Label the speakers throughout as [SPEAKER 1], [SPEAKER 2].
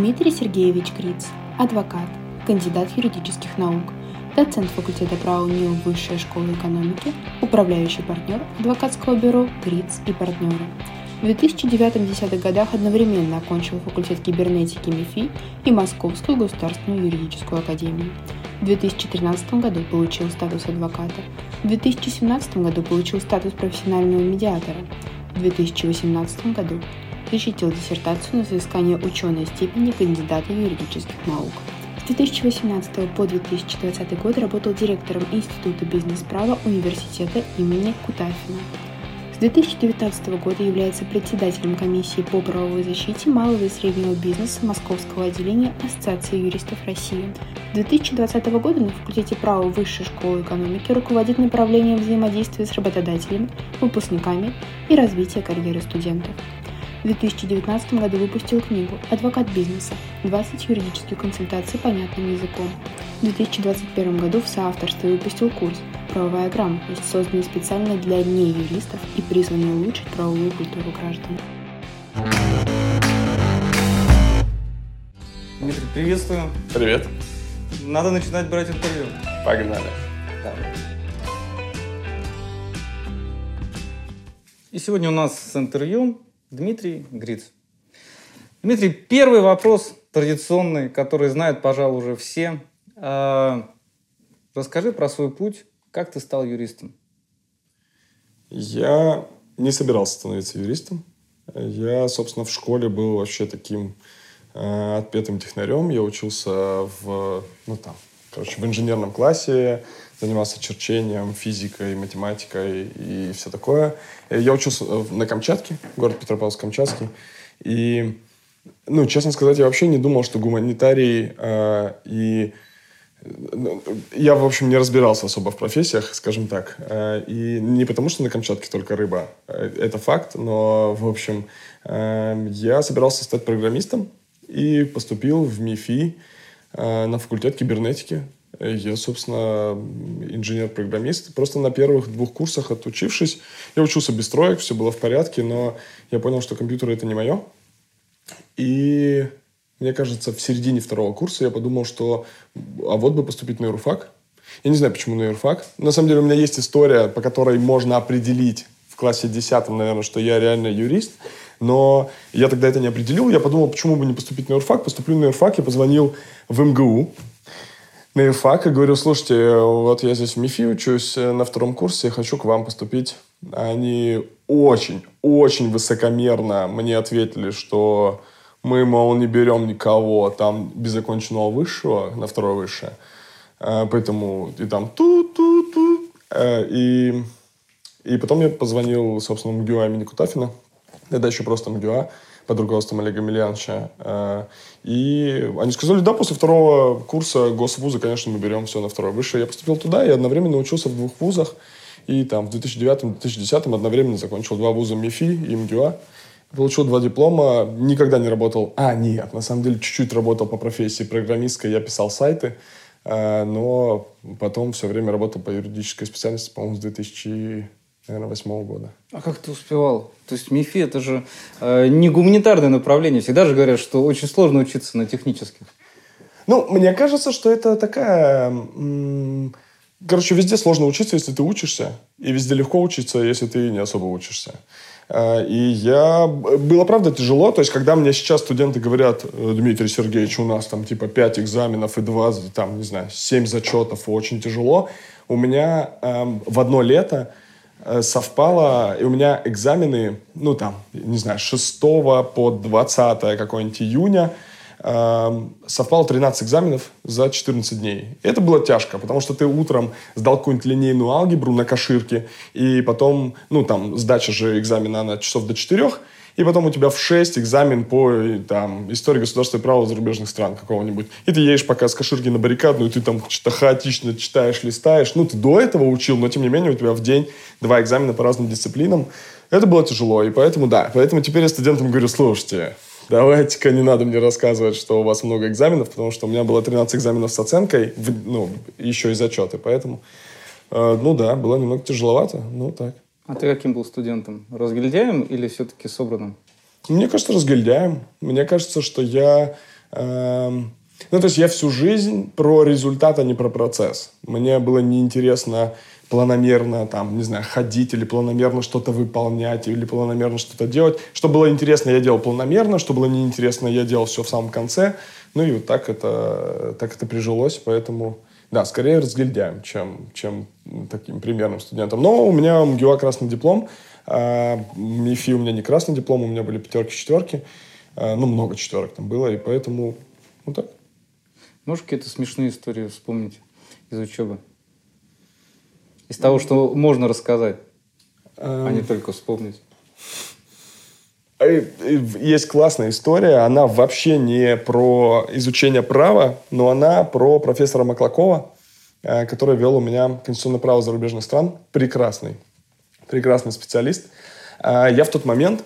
[SPEAKER 1] Дмитрий Сергеевич Криц, адвокат, кандидат юридических наук, доцент факультета права НИУ Высшей школы экономики, управляющий партнер адвокатского бюро «Криц и партнеры». В 2009-2010 годах одновременно окончил факультет кибернетики МИФИ и Московскую государственную юридическую академию. В 2013 году получил статус адвоката. В 2017 году получил статус профессионального медиатора. В 2018 году защитил диссертацию на соискание ученой степени кандидата юридических наук. С 2018 по 2020 год работал директором Института бизнес-права Университета имени Кутафина. С 2019 года является председателем комиссии по правовой защите малого и среднего бизнеса Московского отделения Ассоциации юристов России. С 2020 года на факультете права Высшей школы экономики руководит направлением взаимодействия с работодателями, выпускниками и развития карьеры студентов. В 2019 году выпустил книгу «Адвокат бизнеса. 20 юридических консультаций понятным языком». В 2021 году в соавторстве выпустил курс «Правовая грамотность», созданный специально для неюристов и призванный улучшить правовую культуру граждан.
[SPEAKER 2] Дмитрий, приветствую.
[SPEAKER 3] Привет.
[SPEAKER 2] Надо начинать брать интервью.
[SPEAKER 3] Погнали.
[SPEAKER 2] Давай. И сегодня у нас с интервью Дмитрий Гриц. Дмитрий, первый вопрос традиционный, который знают, пожалуй, уже все. А, расскажи про свой путь. Как ты стал юристом?
[SPEAKER 3] Я не собирался становиться юристом. Я, собственно, в школе был вообще таким э, отпетым технарем. Я учился в, ну, там, короче, в инженерном классе, занимался черчением, физикой, математикой и все такое. Я учился на Камчатке, город Петропавловск-Камчатский. И, ну, честно сказать, я вообще не думал, что гуманитарий э, и ну, я, в общем, не разбирался особо в профессиях, скажем так. Э, и не потому, что на Камчатке только рыба. Э, это факт. Но, в общем, э, я собирался стать программистом и поступил в МИФИ на факультет кибернетики. Я, собственно, инженер-программист. Просто на первых двух курсах отучившись, я учился без троек, все было в порядке, но я понял, что компьютер это не мое. И мне кажется, в середине второго курса я подумал, что а вот бы поступить на юрфак. Я не знаю, почему на юрфак. На самом деле у меня есть история, по которой можно определить в классе 10, наверное, что я реально юрист. Но я тогда это не определил. Я подумал, почему бы не поступить на юрфак. Поступлю на юрфак, я позвонил в МГУ на юрфак и говорю, слушайте, вот я здесь в МИФИ учусь э, на втором курсе, я хочу к вам поступить. Они очень, очень высокомерно мне ответили, что мы, мол, не берем никого там без законченного высшего на второе высшее. Э, поэтому и там ту-ту-ту. Э, и, и потом я позвонил, собственно, МГУА имени Кутафина. Это еще просто МГУА под руководством Олега Мильяновича. Э, и они сказали, да, после второго курса госвуза, конечно, мы берем все на второе высшее. Я поступил туда и одновременно учился в двух вузах. И там в 2009-2010 одновременно закончил два вуза МИФИ и МГУА. Получил два диплома, никогда не работал. А, нет, на самом деле чуть-чуть работал по профессии программистской, я писал сайты, э, но потом все время работал по юридической специальности, по-моему, с 2000 наверное, восьмого года.
[SPEAKER 2] А как ты успевал? То есть МИФИ – это же э, не гуманитарное направление. Всегда же говорят, что очень сложно учиться на технических.
[SPEAKER 3] Ну, мне кажется, что это такая... Короче, везде сложно учиться, если ты учишься. И везде легко учиться, если ты не особо учишься. Э, и я... Было, правда, тяжело. То есть, когда мне сейчас студенты говорят, «Э, Дмитрий Сергеевич, у нас там типа 5 экзаменов и 2, там, не знаю, 7 зачетов, очень тяжело. У меня эм, в одно лето совпало, и у меня экзамены, ну там, не знаю, 6 по 20 какой-нибудь июня, э, совпало 13 экзаменов за 14 дней. И это было тяжко, потому что ты утром сдал какую-нибудь линейную алгебру на каширке, и потом, ну там, сдача же экзамена на часов до 4, и потом у тебя в 6 экзамен по там, истории государства и права зарубежных стран какого-нибудь. И ты едешь пока с каширки на баррикадную, и ты там что-то хаотично читаешь, листаешь. Ну, ты до этого учил, но тем не менее у тебя в день два экзамена по разным дисциплинам. Это было тяжело, и поэтому, да, поэтому теперь я студентам говорю, слушайте, давайте-ка не надо мне рассказывать, что у вас много экзаменов, потому что у меня было 13 экзаменов с оценкой, ну, еще и зачеты, поэтому, э, ну да, было немного тяжеловато, ну так.
[SPEAKER 2] А ты каким был студентом? Разгильдяем или все-таки собранным?
[SPEAKER 3] Мне кажется, разгильдяем. Мне кажется, что я Эм, ну, то есть я всю жизнь про результат, а не про процесс. Мне было неинтересно планомерно, там, не знаю, ходить или планомерно что-то выполнять или планомерно что-то делать. Что было интересно, я делал планомерно, что было неинтересно, я делал все в самом конце. Ну и вот так это, так это прижилось, поэтому, да, скорее разгильдяем, чем, чем таким примерным студентом. Но у меня МГУА красный диплом, а МИФИ у меня не красный диплом, у меня были пятерки, четверки, а, ну, много четверок там было, и поэтому, ну так.
[SPEAKER 2] Можешь какие-то смешные истории вспомнить из учебы? Из того, что можно рассказать, а не эм. только вспомнить.
[SPEAKER 3] Есть классная история, она вообще не про изучение права, но она про профессора Маклакова, э, который вел у меня конституционное право зарубежных стран. Прекрасный, прекрасный специалист. Э, я в тот момент,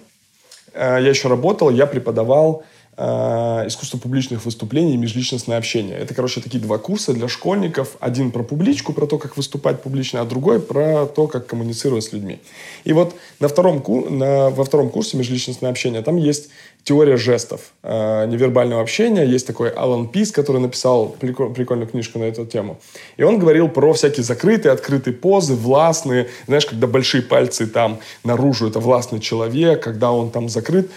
[SPEAKER 3] э, я еще работал, я преподавал Э, искусство публичных выступлений и межличностное общение. Это, короче, такие два курса для школьников. Один про публичку, про то, как выступать публично, а другой про то, как коммуницировать с людьми. И вот на втором, на, во втором курсе межличностное общение там есть теория жестов, э, невербального общения. Есть такой Алан Пис, который написал прикольную книжку на эту тему. И он говорил про всякие закрытые, открытые позы, властные. Знаешь, когда большие пальцы там наружу, это властный человек, когда он там закрыт.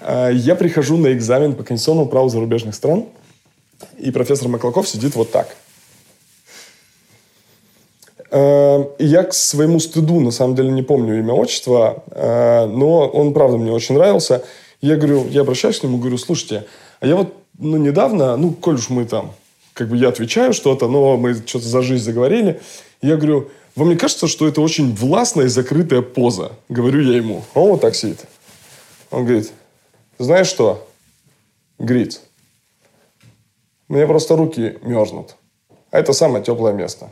[SPEAKER 3] А, я прихожу на экзамен по конституционному праву зарубежных стран, и профессор Маклаков сидит вот так. А, и я к своему стыду, на самом деле, не помню имя, отчества, а, но он, правда, мне очень нравился. Я говорю, я обращаюсь к нему, говорю, слушайте, а я вот ну, недавно, ну, коль уж мы там, как бы я отвечаю что-то, но мы что-то за жизнь заговорили, я говорю, вам не кажется, что это очень властная и закрытая поза? Говорю я ему. Он вот так сидит. Он говорит, знаешь что, Гриц, мне просто руки мерзнут. А это самое теплое место.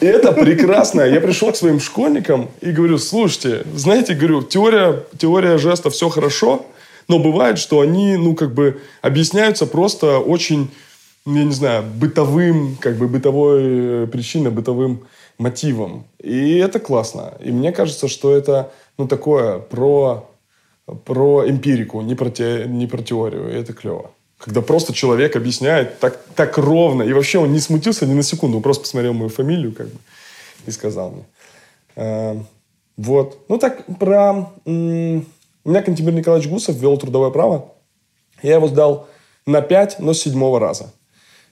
[SPEAKER 3] И это прекрасно. Я пришел к своим школьникам и говорю, слушайте, знаете, говорю, теория, теория жеста все хорошо, но бывает, что они, ну, как бы объясняются просто очень, я не знаю, бытовым, как бы бытовой э, причиной, бытовым мотивом. И это классно. И мне кажется, что это, ну, такое про про эмпирику, не про, те, не про теорию. И это клево. Когда просто человек объясняет так, так ровно. И вообще он не смутился ни на секунду. Он просто посмотрел мою фамилию как бы, и сказал мне. Э, вот. Ну так, про... М- меня Кантемир Николаевич Гусов ввел трудовое право. Я его сдал на пять, но с седьмого раза.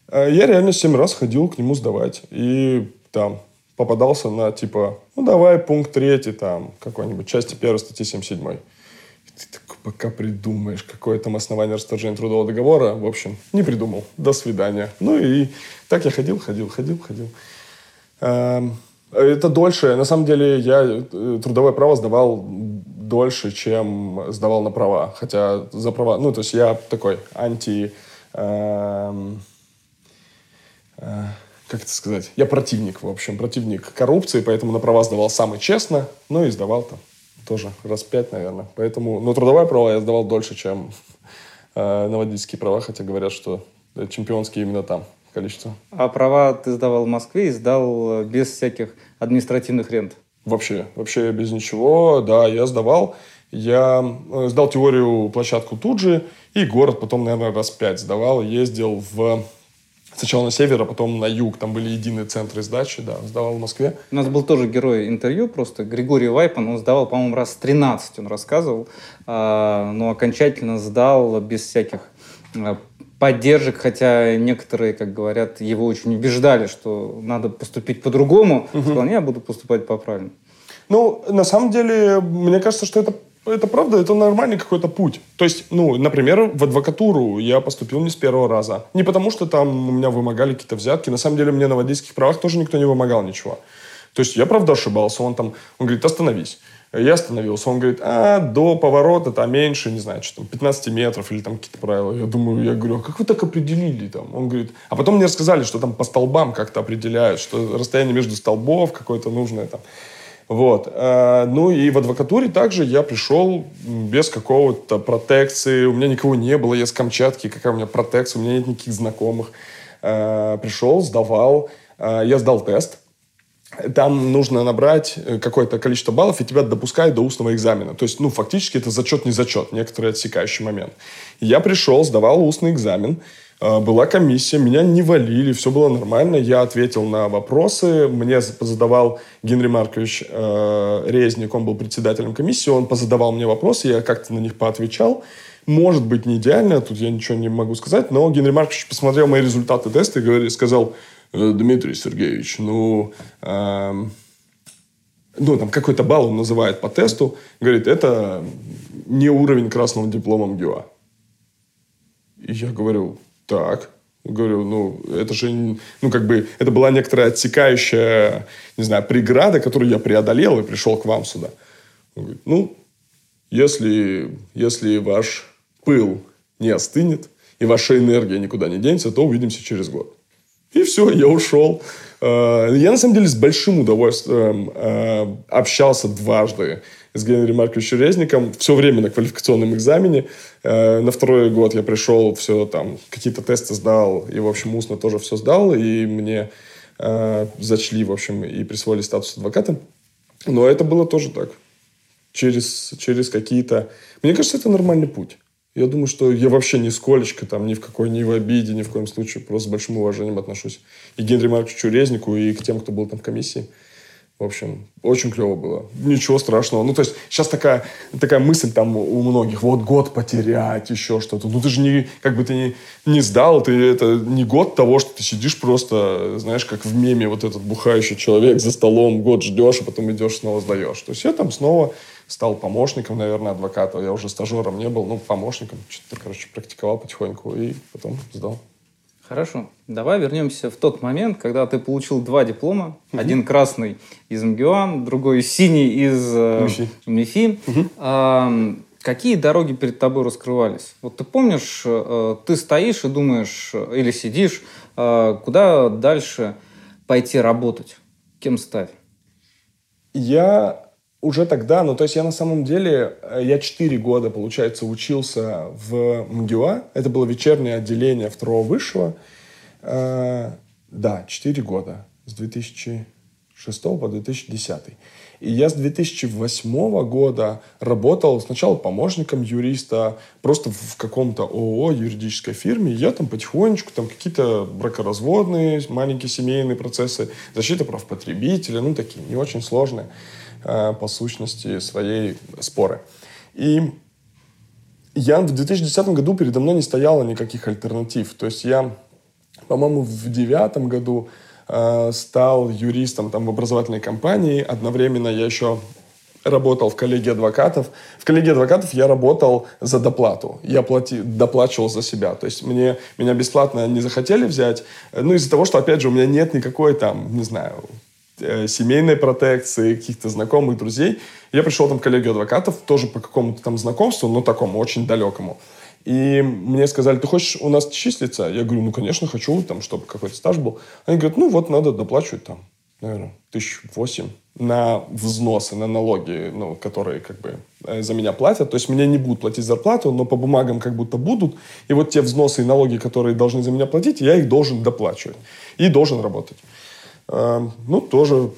[SPEAKER 3] Э, я реально семь раз ходил к нему сдавать. И там попадался на типа, ну давай пункт третий, там, какой-нибудь, части первой статьи 77 ты такой, пока придумаешь, какое там основание расторжения трудового договора, в общем, не придумал. До свидания. Ну и так я ходил, ходил, ходил, ходил. Эм, это дольше. На самом деле я э, трудовое право сдавал дольше, чем сдавал на права. Хотя за права... Ну, то есть я такой анти... Эм, э, как это сказать? Я противник, в общем, противник коррупции, поэтому на права сдавал самый честно, ну и сдавал там тоже раз пять, наверное. Поэтому, но трудовое право я сдавал дольше, чем э, на водительские права, хотя говорят, что чемпионские именно там количество.
[SPEAKER 2] А права ты сдавал в Москве и сдал э, без всяких административных рент?
[SPEAKER 3] Вообще, вообще без ничего, да, я сдавал. Я э, сдал теорию площадку тут же, и город потом, наверное, раз пять сдавал. Ездил в Сначала на север, а потом на юг. Там были единые центры сдачи, да, сдавал в Москве.
[SPEAKER 2] У нас был тоже герой интервью, просто Григорий Вайпан, он сдавал, по-моему, раз 13, он рассказывал, а, но окончательно сдал без всяких а, поддержек, хотя некоторые, как говорят, его очень убеждали, что надо поступить по-другому. Угу. Сказал, я буду поступать по правильному.
[SPEAKER 3] Ну, на самом деле, мне кажется, что это это правда, это нормальный какой-то путь. То есть, ну, например, в адвокатуру я поступил не с первого раза. Не потому, что там у меня вымогали какие-то взятки. На самом деле, мне на водительских правах тоже никто не вымогал ничего. То есть, я правда ошибался. Он там, он говорит, остановись. Я остановился. Он говорит, а, до поворота там меньше, не знаю, что там, 15 метров или там какие-то правила. Я думаю, я говорю, а как вы так определили там? Он говорит, а потом мне рассказали, что там по столбам как-то определяют, что расстояние между столбов какое-то нужное там. Вот. Э, ну и в адвокатуре также я пришел без какого-то протекции. У меня никого не было. Я с Камчатки. Какая у меня протекция? У меня нет никаких знакомых. Э, пришел, сдавал. Э, я сдал тест. там нужно набрать какое-то количество баллов, и тебя допускают до устного экзамена. То есть, ну, фактически это зачет не зачет, некоторый отсекающий момент. Я пришел, сдавал устный экзамен, была комиссия, меня не валили, все было нормально, я ответил на вопросы, мне задавал Генри Маркович э, Резник, он был председателем комиссии, он позадавал мне вопросы, я как-то на них поотвечал, может быть, не идеально, тут я ничего не могу сказать, но Генри Маркович посмотрел мои результаты теста и говорит, сказал, «Э, Дмитрий Сергеевич, ну, э, ну, там какой-то балл он называет по тесту, говорит, это не уровень красного диплома МГУА. И я говорю, так, говорю, ну, это же, ну, как бы, это была некоторая отсекающая, не знаю, преграда, которую я преодолел и пришел к вам сюда. Он говорит, ну, если, если ваш пыл не остынет, и ваша энергия никуда не денется, то увидимся через год. И все, я ушел. Э, я, на самом деле, с большим удовольствием э, общался дважды с Генри Марковичем Резником все время на квалификационном экзамене. Э, на второй год я пришел, все там, какие-то тесты сдал, и, в общем, устно тоже все сдал, и мне зачли, в общем, и присвоили статус адвоката. Но это было тоже так. Через, через какие-то... Мне кажется, это нормальный путь. Я думаю, что я вообще нисколечко там ни в какой, ни в обиде, ни в коем случае. Просто с большим уважением отношусь и Генри Марковичу Резнику, и к тем, кто был там в комиссии. В общем, очень клево было. Ничего страшного. Ну, то есть, сейчас такая, такая мысль там у многих. Вот год потерять, еще что-то. Ну, ты же не, как бы ты не, не сдал, ты это не год того, что ты сидишь просто, знаешь, как в меме вот этот бухающий человек за столом, год ждешь, а потом идешь снова сдаешь. То есть, я там снова стал помощником, наверное, адвоката. Я уже стажером не был, ну, помощником. Что-то, короче, практиковал потихоньку и потом сдал.
[SPEAKER 2] Хорошо. Давай вернемся в тот момент, когда ты получил два диплома. Угу. Один красный из МГУА, другой синий из э, МИФИ. Угу. А, какие дороги перед тобой раскрывались? Вот ты помнишь, э, ты стоишь и думаешь, или сидишь, э, куда дальше пойти работать? Кем стать?
[SPEAKER 3] Я уже тогда, ну, то есть я на самом деле, э, я 4 года, получается, учился в МГУА. Это было вечернее отделение второго высшего. Э, да, 4 года. С 2006 по 2010. И я с 2008 года работал сначала помощником юриста, просто в каком-то ООО, юридической фирме. Я там потихонечку, там какие-то бракоразводные, маленькие семейные процессы, защита прав потребителя, ну, такие не очень сложные. Э, по сущности своей споры. И я в 2010 году передо мной не стояло никаких альтернатив. То есть я, по-моему, в девятом году э, стал юристом там, в образовательной компании. Одновременно я еще работал в коллегии адвокатов. В коллегии адвокатов я работал за доплату. Я плати, доплачивал за себя. То есть мне, меня бесплатно не захотели взять. Ну, из-за того, что, опять же, у меня нет никакой там, не знаю, семейной протекции, каких-то знакомых, друзей. Я пришел там к коллеге адвокатов, тоже по какому-то там знакомству, но такому, очень далекому. И мне сказали, ты хочешь у нас числиться? Я говорю, ну, конечно, хочу, там, чтобы какой-то стаж был. Они говорят, ну, вот надо доплачивать там, наверное, тысяч восемь на взносы, на налоги, ну, которые как бы э, за меня платят. То есть мне не будут платить зарплату, но по бумагам как будто будут. И вот те взносы и налоги, которые должны за меня платить, я их должен доплачивать. И должен работать. Эм, ну, тоже,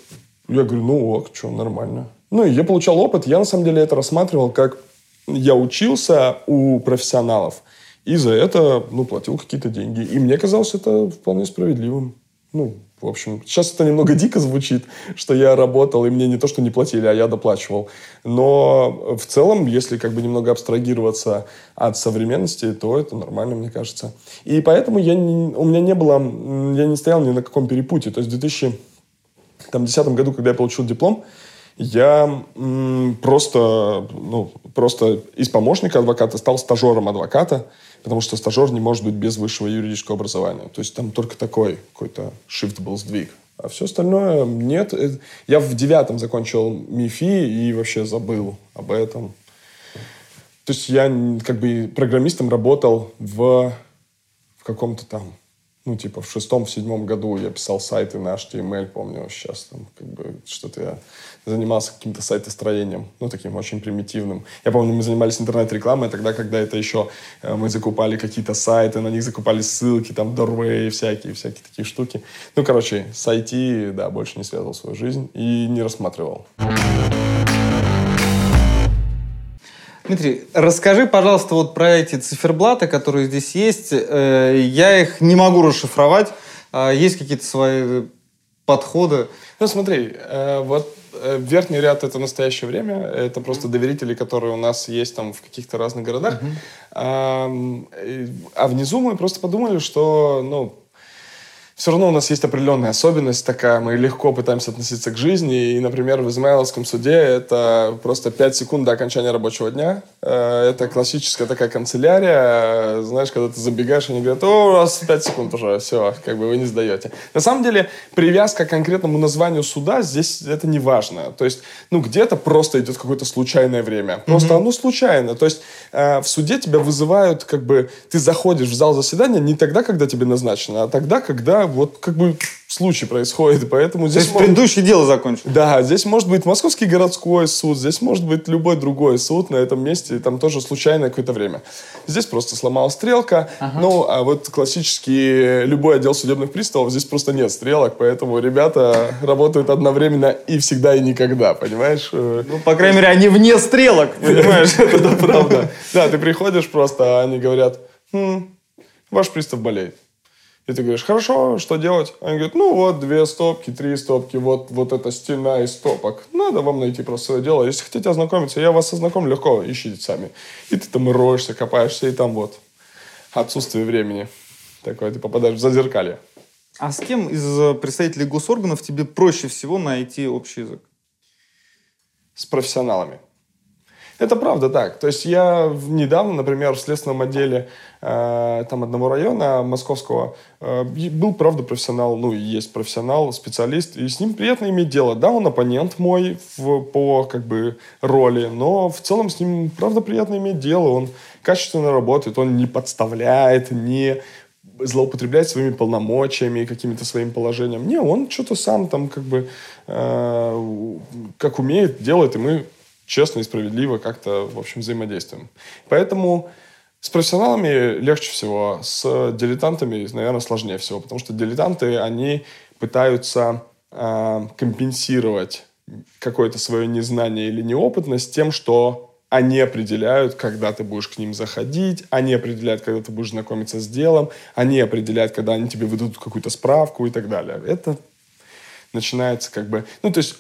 [SPEAKER 3] я говорю, ну ок, что, нормально. Ну, и я получал опыт. Я, на самом деле, это рассматривал как я учился у профессионалов. И за это, ну, платил какие-то деньги. И мне казалось это вполне справедливым. Ну, в общем, сейчас это немного дико звучит, что я работал, и мне не то, что не платили, а я доплачивал. Но в целом, если как бы немного абстрагироваться от современности, то это нормально, мне кажется. И поэтому я не, у меня не было, я не стоял ни на каком перепуте. То есть в 2010 году, когда я получил диплом, я м, просто, ну, просто из помощника адвоката стал стажером адвоката потому что стажер не может быть без высшего юридического образования. То есть там только такой какой-то shift был сдвиг. А все остальное нет. Э, я в девятом закончил МИФИ и вообще забыл об этом. То есть я как бы программистом работал в, в каком-то там ну, типа, в шестом, в седьмом году я писал сайты на HTML, помню, сейчас там, как бы, что-то я занимался каким-то сайтостроением, ну, таким очень примитивным. Я помню, мы занимались интернет-рекламой тогда, когда это еще э, мы закупали какие-то сайты, на них закупали ссылки, там, Doorway, всякие, всякие такие штуки. Ну, короче, с IT, да, больше не связывал свою жизнь и не рассматривал.
[SPEAKER 2] Дмитрий, расскажи, пожалуйста, вот про эти циферблаты, которые здесь есть. Э, я их не могу расшифровать. А есть какие-то свои подходы?
[SPEAKER 3] Ну, смотри, э, вот э, верхний ряд это настоящее время, это просто доверители, которые у нас есть там в каких-то разных городах. Uh-huh. А, а внизу мы просто подумали, что, ну, все равно у нас есть определенная особенность такая, мы легко пытаемся относиться к жизни, и, например, в Измайловском суде это просто 5 секунд до окончания рабочего дня, э, это классическая такая канцелярия, знаешь, когда ты забегаешь, они говорят, о, у вас 5 секунд уже, все, как бы вы не сдаете. На самом деле, привязка к конкретному названию суда здесь это не важно, то есть, ну, где-то просто идет какое-то случайное время, просто mm-hmm. оно случайно, то есть э, в суде тебя вызывают, как бы, ты заходишь в зал заседания не тогда, когда тебе назначено, а тогда, когда вот как бы случай происходит, поэтому здесь...
[SPEAKER 2] То есть может... предыдущее дело закончилось?
[SPEAKER 3] Да, здесь может быть Московский городской суд, здесь может быть любой другой суд на этом месте, там тоже случайное какое-то время. Здесь просто сломалась стрелка, ага. ну, а вот классический любой отдел судебных приставов, здесь просто нет стрелок, поэтому ребята работают одновременно и всегда, и никогда, понимаешь?
[SPEAKER 2] Ну, по крайней мере, они вне стрелок, понимаешь?
[SPEAKER 3] Это правда. Да, ты приходишь просто, а они говорят, «Хм, ваш пристав болеет. И ты говоришь, хорошо, что делать? Они говорят, ну вот две стопки, три стопки, вот, вот эта стена из стопок. Надо вам найти просто свое дело. Если хотите ознакомиться, я вас ознакомлю легко, ищите сами. И ты там роешься, копаешься, и там вот отсутствие времени. Такое, ты попадаешь в зазеркалье.
[SPEAKER 2] А с кем из представителей госорганов тебе проще всего найти общий язык?
[SPEAKER 3] С профессионалами. Это правда так. То есть я недавно, например, в следственном отделе э, там одного района московского э, был, правда, профессионал, ну, есть профессионал, специалист, и с ним приятно иметь дело. Да, он оппонент мой в, по, как бы, роли, но в целом с ним, правда, приятно иметь дело. Он качественно работает, он не подставляет, не злоупотребляет своими полномочиями, какими-то своим положением. Не, он что-то сам там как бы э, как умеет, делает, и мы честно и справедливо как-то, в общем, взаимодействуем. Поэтому с профессионалами легче всего, с дилетантами, наверное, сложнее всего, потому что дилетанты, они пытаются э, компенсировать какое-то свое незнание или неопытность тем, что они определяют, когда ты будешь к ним заходить, они определяют, когда ты будешь знакомиться с делом, они определяют, когда они тебе выдадут какую-то справку и так далее. Это начинается как бы... Ну, то есть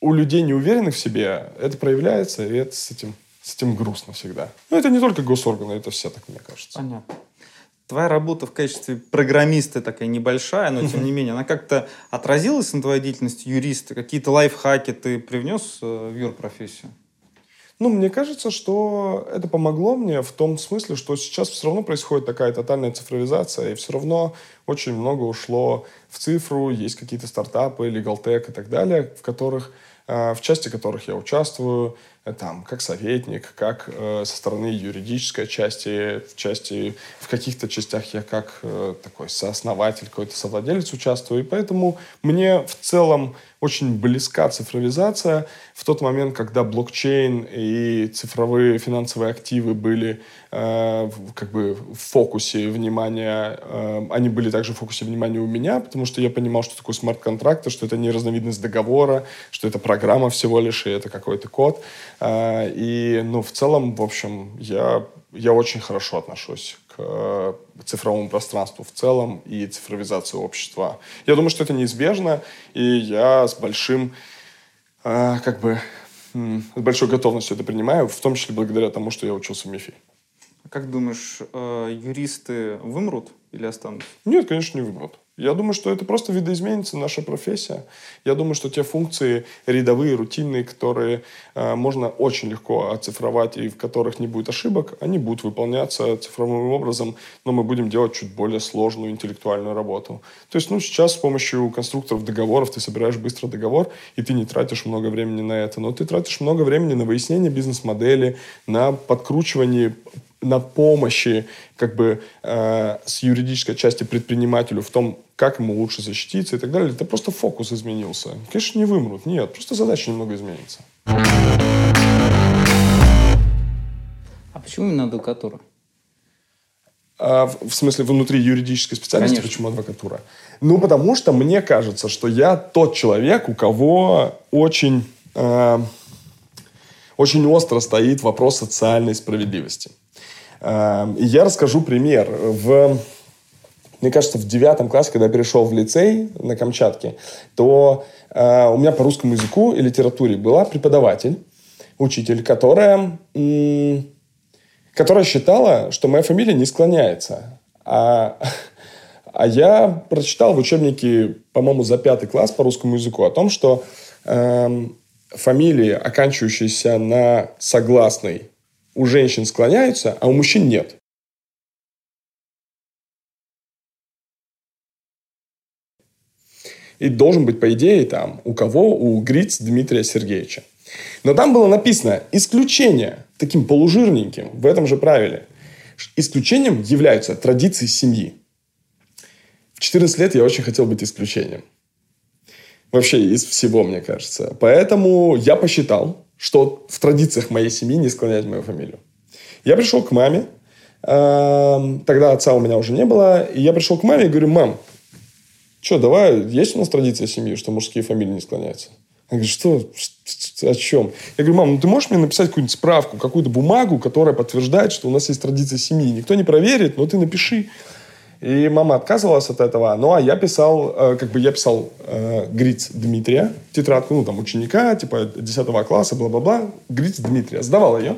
[SPEAKER 3] у людей неуверенных в себе это проявляется, и это с этим, с этим грустно всегда. Но это не только госорганы, это все так, мне кажется.
[SPEAKER 2] Понятно. Твоя работа в качестве программиста такая небольшая, но тем не менее, она как-то отразилась на твоей деятельности юриста? Какие-то лайфхаки ты привнес э, в юрпрофессию?
[SPEAKER 3] Ну, мне кажется, что это помогло мне в том смысле, что сейчас все равно происходит такая тотальная цифровизация, и все равно очень много ушло в цифру, есть какие-то стартапы, легалтек и так далее, в которых в части которых я участвую, э, там, как советник, как э, со стороны юридической части, в части, в каких-то частях я как э, такой сооснователь, какой-то совладелец участвую. И поэтому мне в целом очень близка цифровизация. В тот момент, когда блокчейн и цифровые финансовые активы были э, как бы в фокусе внимания, э, они были также в фокусе внимания у меня, потому что я понимал, что такое смарт-контракты, что это не разновидность договора, что это программа всего лишь, и это какой-то код. Э, и, ну, в целом, в общем, я, я очень хорошо отношусь к цифровому пространству в целом и цифровизации общества. Я думаю, что это неизбежно, и я с большим, э, как бы, с большой готовностью это принимаю, в том числе благодаря тому, что я учился в МИФИ.
[SPEAKER 2] Как думаешь, э, юристы вымрут или останутся?
[SPEAKER 3] Нет, конечно, не вымрут. Я думаю, что это просто видоизменится наша профессия. Я думаю, что те функции рядовые, рутинные, которые э, можно очень легко оцифровать и в которых не будет ошибок, они будут выполняться цифровым образом, но мы будем делать чуть более сложную интеллектуальную работу. То есть, ну, сейчас с помощью конструкторов договоров ты собираешь быстро договор, и ты не тратишь много времени на это, но ты тратишь много времени на выяснение бизнес-модели, на подкручивание на помощи как бы э, с юридической части предпринимателю в том, как ему лучше защититься и так далее, это просто фокус изменился. Конечно, не вымрут, нет, просто задача немного изменится.
[SPEAKER 2] А почему именно адвокатура?
[SPEAKER 3] А, в, в смысле, внутри юридической специальности,
[SPEAKER 2] Конечно.
[SPEAKER 3] почему адвокатура? Ну, потому что мне кажется, что я тот человек, у кого очень, э, очень остро стоит вопрос социальной справедливости. Э, и я расскажу пример. В, мне кажется, в девятом классе, когда я перешел в лицей на Камчатке, то э, у меня по русскому языку и литературе была преподаватель, учитель, которая... которая считала, что моя фамилия не склоняется. А, а я прочитал в учебнике, по-моему, за пятый класс по русскому языку о том, что эм, фамилии, оканчивающиеся на согласный, у женщин склоняются, а у мужчин нет. И должен быть, по идее, там, у кого? У Гриц Дмитрия Сергеевича. Но там было написано исключение, таким полужирненьким, в этом же правиле. Исключением являются традиции семьи. В 14 лет я очень хотел быть исключением. Вообще из всего, мне кажется. Поэтому я посчитал, что в традициях моей семьи не склонять мою фамилию. Я пришел к маме. эм, Тогда отца у меня уже не было. И я пришел к маме и говорю, мам, что, давай, есть у нас традиция семьи, что мужские фамилии не склоняются? Она говорит, что, Что- о чем? Я говорю, мам, ну ты можешь мне написать какую-нибудь справку, какую-то бумагу, которая подтверждает, что у нас есть традиция семьи. Никто не проверит, но ты напиши. И мама отказывалась от этого. Ну, а я писал, э, как бы я писал э, Гриц Дмитрия, тетрадку, ну, там, ученика, типа, 10 класса, бла-бла-бла, Гриц Дмитрия. Сдавал ее.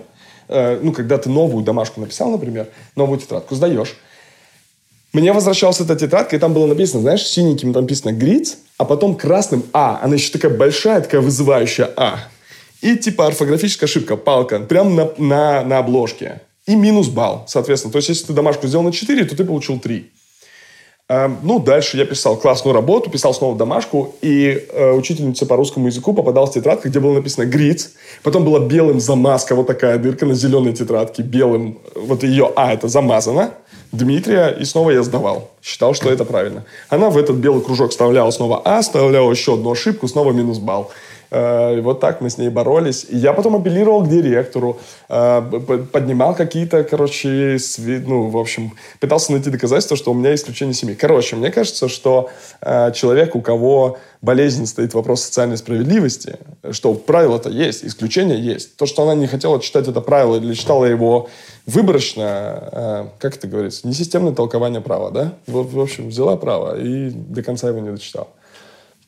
[SPEAKER 3] Э, ну, когда ты новую домашку написал, например, новую тетрадку сдаешь. Мне возвращалась эта тетрадка, и там было написано, знаешь, синеньким там написано «Гриц», а потом красным «А». Она еще такая большая, такая вызывающая «А». И типа орфографическая ошибка, палка, прям на, на, на обложке. И минус балл, соответственно. То есть, если ты домашку сделал на 4, то ты получил 3. Эм, Ну, дальше я писал классную работу, писал снова домашку, и э, учительница по русскому языку попадалась тетрадка, где было написано «Гриц», потом была белым замазка, вот такая дырка на зеленой тетрадке, белым, вот ее «А» это замазано, Дмитрия, и снова я сдавал. Считал, что это правильно. Она в этот белый кружок вставляла снова «А», вставляла еще одну ошибку, снова минус балл. Э, И вот так мы с ней боролись. И я потом апеллировал к директору, э, поднимал какие-то, короче, сви- ну, в общем, пытался найти доказательства, что у меня исключение семьи. Короче, мне кажется, что э, человек, у кого болезнь стоит вопрос социальной справедливости, что правило-то есть, исключение есть. То, что она не хотела читать это правило или читала его выборочно, как это говорится, несистемное толкование права, да? В общем, взяла право и до конца его не дочитала.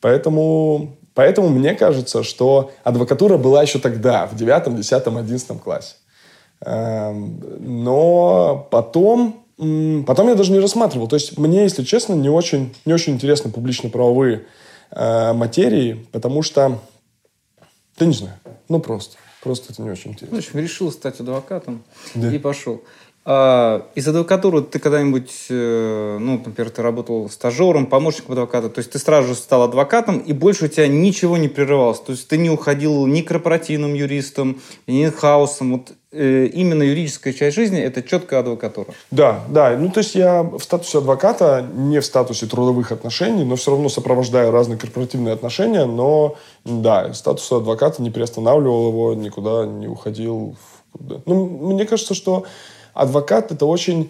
[SPEAKER 3] Поэтому, поэтому мне кажется, что адвокатура была еще тогда, в 9, 10, 11 классе. Эм, Но потом, потом я даже не рассматривал. То есть мне, если честно, не очень, не очень интересны публично-правовые э, материи, потому что, да не знаю, ну просто. Просто это не очень
[SPEAKER 2] Ну,
[SPEAKER 3] интересно.
[SPEAKER 2] в общем, решил стать адвокатом
[SPEAKER 3] Да.
[SPEAKER 2] и пошел. А, из адвокатуры ты когда-нибудь, э, ну, например, ты работал стажером, помощником адвоката, то есть ты сразу же стал адвокатом, и больше у тебя ничего не прерывалось. То есть ты не уходил ни корпоративным юристом, ни хаусом. Вот э, именно юридическая часть жизни – это четкая адвокатура.
[SPEAKER 3] Да, да. Ну, то есть я в статусе адвоката, не в статусе трудовых отношений, но все равно сопровождаю разные корпоративные отношения, но, да, статус адвоката не приостанавливал его, никуда не уходил. Ну, мне кажется, что адвокат – это очень...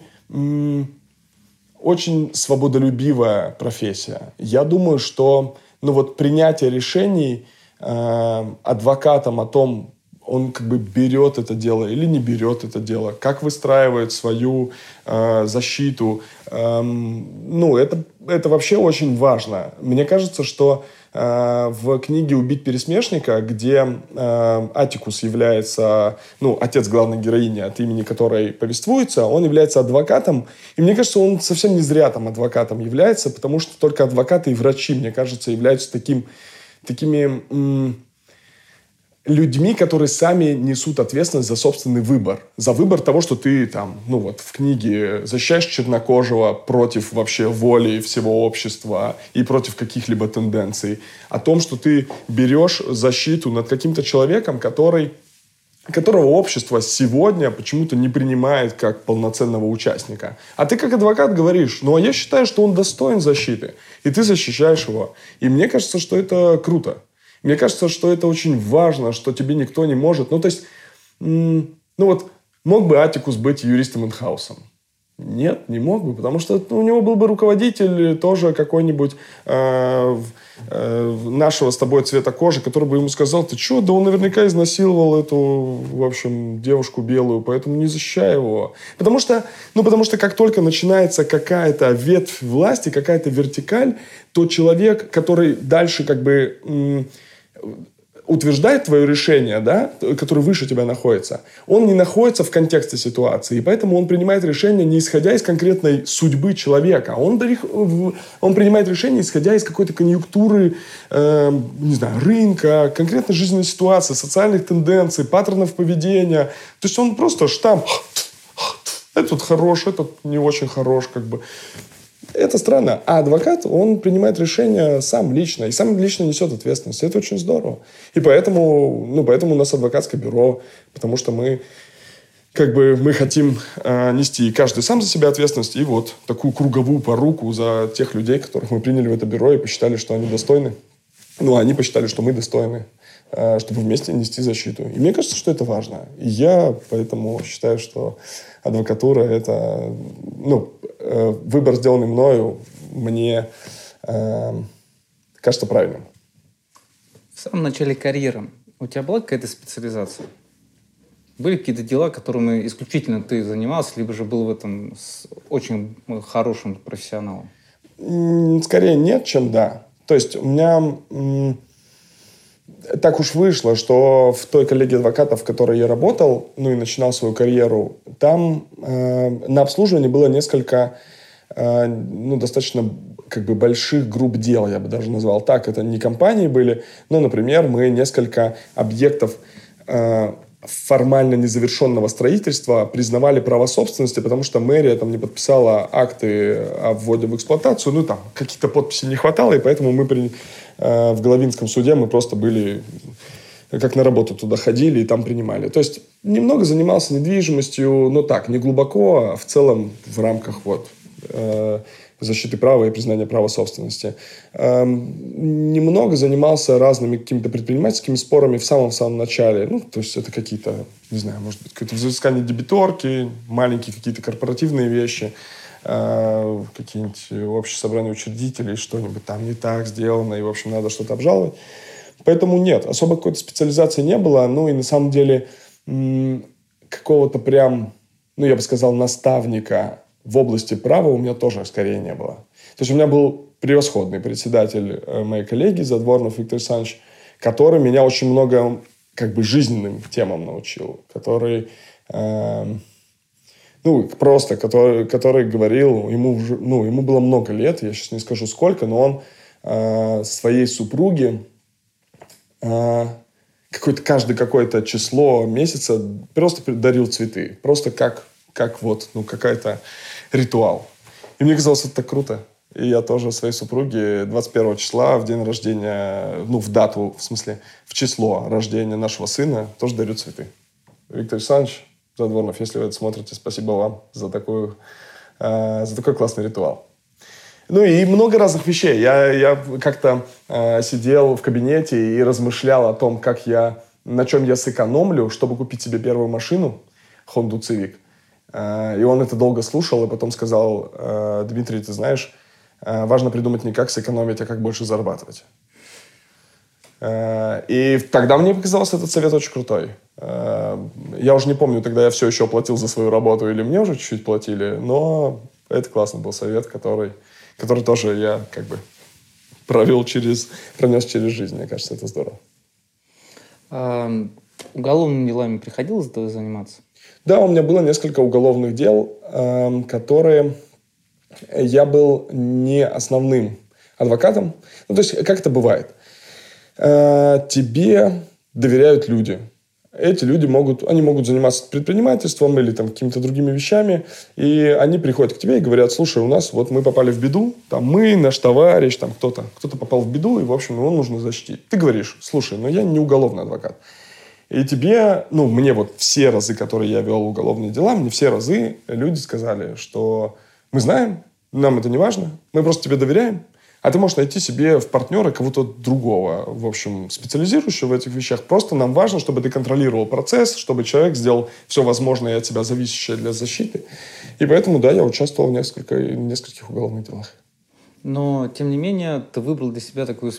[SPEAKER 3] очень свободолюбивая профессия. Я думаю, что ну вот принятие решений э, адвокатом о том, он как бы берет это дело или не берет это дело, как выстраивает свою э, защиту, эм, ну это это вообще очень важно. Мне кажется, что э, в книге «Убить пересмешника», где э, Атикус является, ну, отец главной героини, от имени которой повествуется, он является адвокатом. И мне кажется, он совсем не зря там адвокатом является, потому что только адвокаты и врачи, мне кажется, являются таким, такими м, людьми, которые сами несут ответственность за собственный выбор. За выбор того, что ты там, ну вот в книге защищаешь чернокожего против вообще воли всего общества и против каких-либо тенденций. О том, что ты берешь защиту над каким-то человеком, который которого общество сегодня почему-то не принимает как полноценного участника. А ты как адвокат говоришь, ну а я считаю, что он достоин защиты, и ты защищаешь его. И мне кажется, что это круто. Мне кажется, что это очень важно, что тебе никто не может. Ну, то есть, ну вот, мог бы Атикус быть юристом инхаусом? Нет, не мог бы, потому что у него был бы руководитель тоже какой-нибудь э, э, нашего с тобой цвета кожи, который бы ему сказал, ты что, да он наверняка изнасиловал эту, в общем, девушку белую, поэтому не защищай его. Потому что, ну, потому что как только начинается какая-то ветвь власти, какая-то вертикаль, то человек, который дальше как бы утверждает твое решение, да, которое выше тебя находится, он не находится в контексте ситуации, и поэтому он принимает решение не исходя из конкретной судьбы человека, он, он принимает решение исходя из какой-то конъюнктуры, э, не знаю, рынка, конкретной жизненной ситуации, социальных тенденций, паттернов поведения. То есть он просто штамп этот хорош, этот не очень хорош, как бы. Это странно. А адвокат, он принимает решение сам лично. И сам лично несет ответственность. Это очень здорово. И поэтому, ну, поэтому у нас адвокатское бюро. Потому что мы как бы мы хотим э, нести каждый сам за себя ответственность и вот такую круговую поруку за тех людей, которых мы приняли в это бюро и посчитали, что они достойны. Ну, они посчитали, что мы достойны, э, чтобы вместе нести защиту. И мне кажется, что это важно. И я поэтому считаю, что адвокатура это, ну, э, выбор, сделанный мною, мне э, кажется правильным.
[SPEAKER 2] В самом начале карьеры у тебя была какая-то специализация? Были какие-то дела, которыми исключительно ты занимался, либо же был в этом очень хорошим профессионалом?
[SPEAKER 3] Скорее нет, чем да. То есть у меня так уж вышло, что в той коллегии адвокатов, в которой я работал, ну и начинал свою карьеру, там э, на обслуживании было несколько, э, ну, достаточно как бы больших групп дел, я бы даже назвал так. Это не компании были, но, например, мы несколько объектов э, формально незавершенного строительства признавали право собственности, потому что мэрия там не подписала акты о вводе в эксплуатацию, ну там какие-то подписи не хватало, и поэтому мы при, э, в Головинском суде мы просто были как на работу туда ходили и там принимали. То есть немного занимался недвижимостью, но так, не глубоко, а в целом в рамках вот э, защиты права и признания права собственности. Эм, немного занимался разными какими-то предпринимательскими спорами в самом-самом начале. Ну, то есть это какие-то, не знаю, может быть, какое-то взыскание дебиторки, маленькие какие-то корпоративные вещи, э, какие-нибудь общие собрания учредителей, что-нибудь там не так сделано, и, в общем, надо что-то обжаловать. Поэтому нет, особо какой-то специализации не было. Ну, и на самом деле какого-то прям, ну, я бы сказал, наставника в области права у меня тоже скорее не было. То есть у меня был превосходный председатель э, моей коллеги Задворнов Виктор Александрович, который меня очень много как бы жизненным темам научил, который э, ну, просто, который, который говорил, ему, ну, ему было много лет, я сейчас не скажу сколько, но он э, своей супруге э, какое-то, каждое какое-то число месяца просто дарил цветы. Просто как, как вот, ну, какая-то ритуал. И мне казалось, это так круто. И я тоже своей супруге 21 числа, в день рождения, ну, в дату, в смысле, в число рождения нашего сына, тоже дарю цветы. Виктор Александрович Задворнов, если вы это смотрите, спасибо вам за, такую, э, за такой классный ритуал. Ну и много разных вещей. Я, я как-то э, сидел в кабинете и размышлял о том, как я, на чем я сэкономлю, чтобы купить себе первую машину, Honda Civic. Э, и он это долго слушал, и потом сказал, «Э, Дмитрий, ты знаешь, э, важно придумать не как сэкономить, а как больше зарабатывать. И тогда мне показался этот совет очень крутой. Я уже не помню, тогда я все еще платил за свою работу или мне уже чуть-чуть платили, но это классный был совет, который, который тоже я как бы провел через, пронес через жизнь. Мне кажется, это здорово.
[SPEAKER 2] Уголовными делами приходилось заниматься?
[SPEAKER 3] Да, у меня было несколько уголовных дел, эм, которые я был не основным адвокатом. Ну, то есть, как это бывает? Э, тебе доверяют люди. Эти люди могут, они могут заниматься предпринимательством или там какими-то другими вещами, и они приходят к тебе и говорят, слушай, у нас вот мы попали в беду, там мы, наш товарищ, там кто-то, кто-то попал в беду, и, в общем, его нужно защитить. Ты говоришь, слушай, но я не уголовный адвокат. И тебе, ну, мне вот все разы, которые я вел уголовные дела, мне все разы люди сказали, что мы знаем, нам это не важно, мы просто тебе доверяем, а ты можешь найти себе в партнера кого-то другого, в общем, специализирующего в этих вещах. Просто нам важно, чтобы ты контролировал процесс, чтобы человек сделал все возможное от тебя зависящее для защиты. И поэтому, да, я участвовал в, несколько, в нескольких уголовных делах.
[SPEAKER 2] Но, тем не менее, ты выбрал для себя такую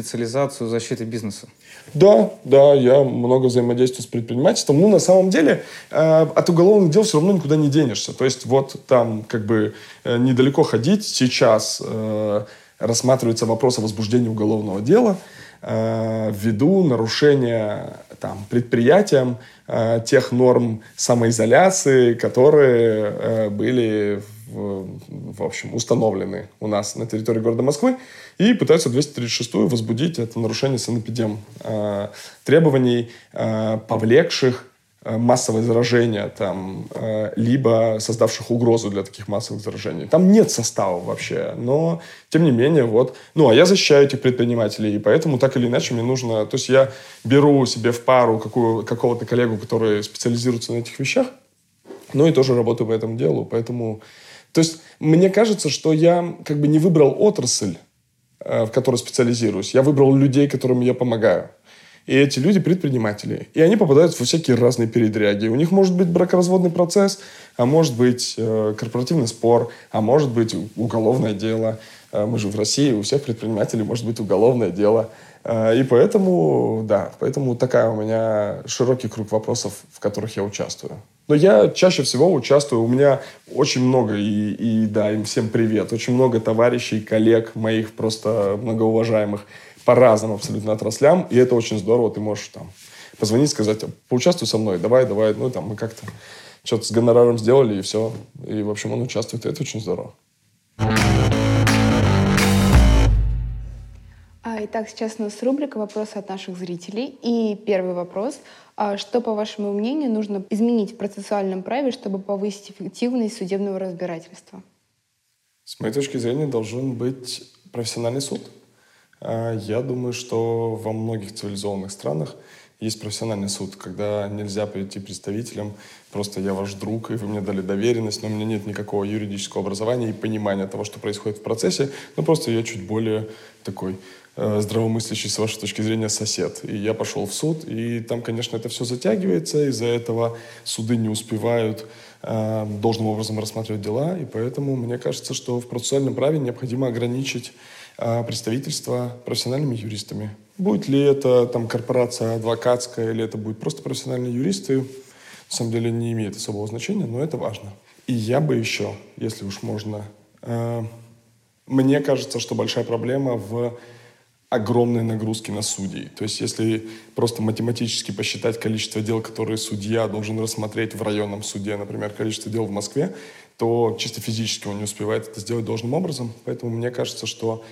[SPEAKER 2] специализацию защиты бизнеса.
[SPEAKER 3] Да, да, я много взаимодействую с предпринимательством. Ну, на самом деле, э, от уголовных дел все равно никуда не денешься. То есть, вот там, как бы, э, недалеко ходить сейчас... Э, рассматривается вопрос о возбуждении уголовного дела э, ввиду нарушения там, предприятием э, тех норм самоизоляции, которые э, были в, в общем, установлены у нас на территории города Москвы, и пытаются 236-ю возбудить это нарушение санэпидем э, требований, э, повлекших Э, массовое заражение, там, либо создавших угрозу для таких массовых заражений. Там нет состава вообще, но тем не менее, вот. Ну, а я защищаю этих предпринимателей, и поэтому так или иначе мне нужно... То есть я беру себе в пару какую, какого-то коллегу, который специализируется на этих вещах, ну и тоже работаю по этому делу, поэтому... То есть мне кажется, что я как бы не выбрал отрасль, в которой специализируюсь. Я выбрал людей, которым я помогаю. И эти люди предприниматели. И они попадают во всякие разные передряги. У них может быть бракоразводный процесс, а может быть э, корпоративный спор, а может быть уголовное дело. Э, мы же в России, у всех предпринимателей может быть уголовное дело. Э, и поэтому, да, поэтому такая у меня широкий круг вопросов, в которых я участвую. Но я чаще всего участвую, у меня очень много, и, и да, им всем привет, очень много товарищей, коллег моих просто многоуважаемых, по разным абсолютно отраслям, и это очень здорово, ты можешь там позвонить, сказать, поучаствуй со мной, давай, давай, ну, там, мы как-то что-то с гонораром сделали, и все. И, в общем, он участвует, и это очень здорово.
[SPEAKER 1] А, итак, сейчас у нас рубрика «Вопросы от наших зрителей». И первый вопрос. А что, по вашему мнению, нужно изменить в процессуальном праве, чтобы повысить эффективность судебного разбирательства?
[SPEAKER 3] С моей точки зрения, должен быть профессиональный суд – а, я думаю, что во многих цивилизованных странах есть профессиональный суд, когда нельзя прийти представителем, просто я ваш друг, и вы мне дали доверенность, но у меня нет никакого юридического образования и понимания того, что происходит в процессе, но просто я чуть более такой здравомыслящий с вашей точки зрения сосед. И я пошел в суд, и там, конечно, это все затягивается, из-за этого суды не успевают э, должным образом рассматривать дела, и поэтому мне кажется, что в процессуальном праве необходимо ограничить а, представительства профессиональными юристами. Будет ли это там корпорация адвокатская или это будут просто профессиональные юристы, на самом деле не имеет особого значения, но это важно. И я бы еще, если уж можно, э, мне кажется, что большая проблема в огромной нагрузке на судей. То есть если просто математически посчитать количество дел, которые судья должен рассмотреть в районном суде, например, количество дел в Москве, то чисто физически он не успевает это сделать должным образом. Поэтому мне кажется, что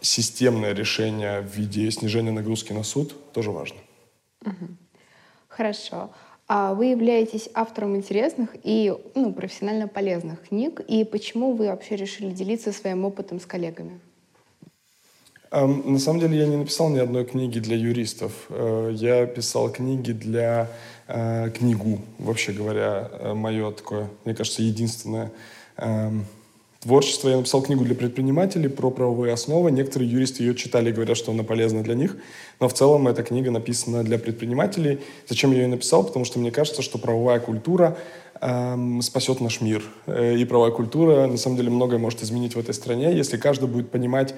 [SPEAKER 3] системное решение в виде снижения нагрузки на суд тоже важно.
[SPEAKER 1] Хорошо. А вы являетесь автором интересных и ну, профессионально полезных книг. И почему вы вообще решили делиться своим опытом с коллегами?
[SPEAKER 3] На самом деле я не написал ни одной книги для юристов. Э, я писал книги для э, книгу, вообще говоря, э, мое такое, мне кажется, единственное творчество. Я написал книгу для предпринимателей про правовые основы. Некоторые юристы ее читали и говорят, что она полезна для них. Но в целом эта книга написана для предпринимателей. Зачем я ее написал? Потому что мне кажется, что правовая культура спасет наш мир. И правовая культура, на самом деле, многое может изменить в этой стране, если каждый будет понимать,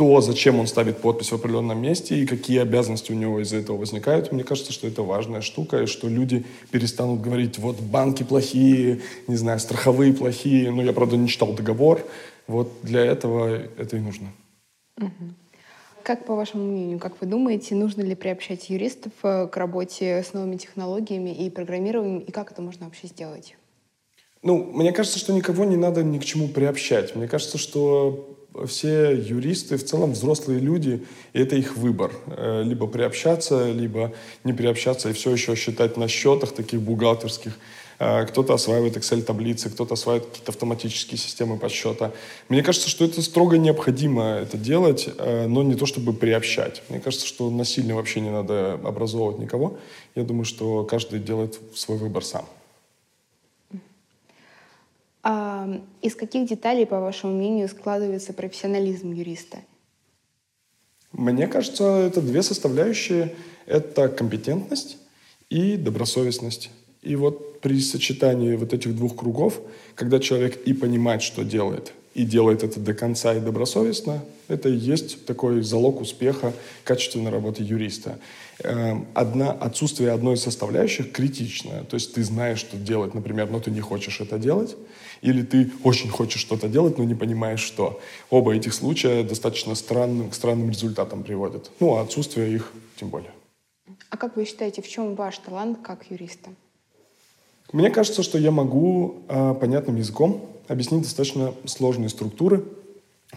[SPEAKER 3] то, зачем он ставит подпись в определенном месте и какие обязанности у него из-за этого возникают. Мне кажется, что это важная штука, и что люди перестанут говорить, вот банки плохие, не знаю, страховые плохие. Ну, я, правда, не читал договор. Вот для этого это и нужно.
[SPEAKER 1] Как, по вашему мнению, как вы думаете, нужно ли приобщать юристов э, к работе с новыми технологиями и программированием, и как это можно вообще сделать?
[SPEAKER 3] Ну, мне кажется, что никого не надо ни к чему приобщать. Мне кажется, что все юристы в целом взрослые люди, и это их выбор. Э, либо приобщаться, либо не приобщаться и все еще считать на счетах таких бухгалтерских э, кто-то осваивает Excel-таблицы, кто-то осваивает какие-то автоматические системы подсчета. Мне кажется, что это строго необходимо это делать, э, но не то чтобы приобщать. Мне кажется, что насильно вообще не надо образовывать никого. Я думаю, что каждый делает свой выбор сам.
[SPEAKER 1] А из каких деталей, по вашему мнению, складывается профессионализм юриста?
[SPEAKER 3] Мне кажется, это две составляющие. Это компетентность и добросовестность. И вот при сочетании вот этих двух кругов, когда человек и понимает, что делает, и делает это до конца и добросовестно, это и есть такой залог успеха качественной работы юриста. Эм, одна, отсутствие одной из составляющих критичное. То есть ты знаешь, что делать, например, но ты не хочешь это делать, или ты очень хочешь что-то делать, но не понимаешь, что. Оба этих случая достаточно странным, к странным результатам приводят. Ну, а отсутствие их тем более.
[SPEAKER 1] А как вы считаете, в чем ваш талант как юриста?
[SPEAKER 3] Мне кажется, что я могу э, понятным языком объяснить достаточно сложные структуры,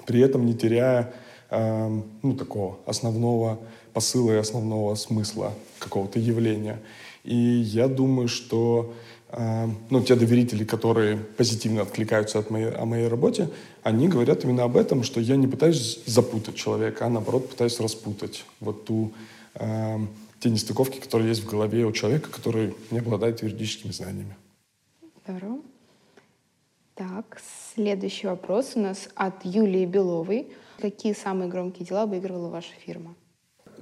[SPEAKER 3] при этом не теряя э, ну, такого основного посыла и основного смысла какого-то явления. И я думаю, что э, ну, те доверители, которые позитивно откликаются от моей, о моей работе, они говорят именно об этом, что я не пытаюсь запутать человека, а наоборот пытаюсь распутать вот ту э, те нестыковки, которые есть в голове у человека, который не обладает юридическими знаниями.
[SPEAKER 1] Здорово. Так, следующий вопрос у нас от Юлии Беловой. Какие самые громкие дела выигрывала ваша фирма?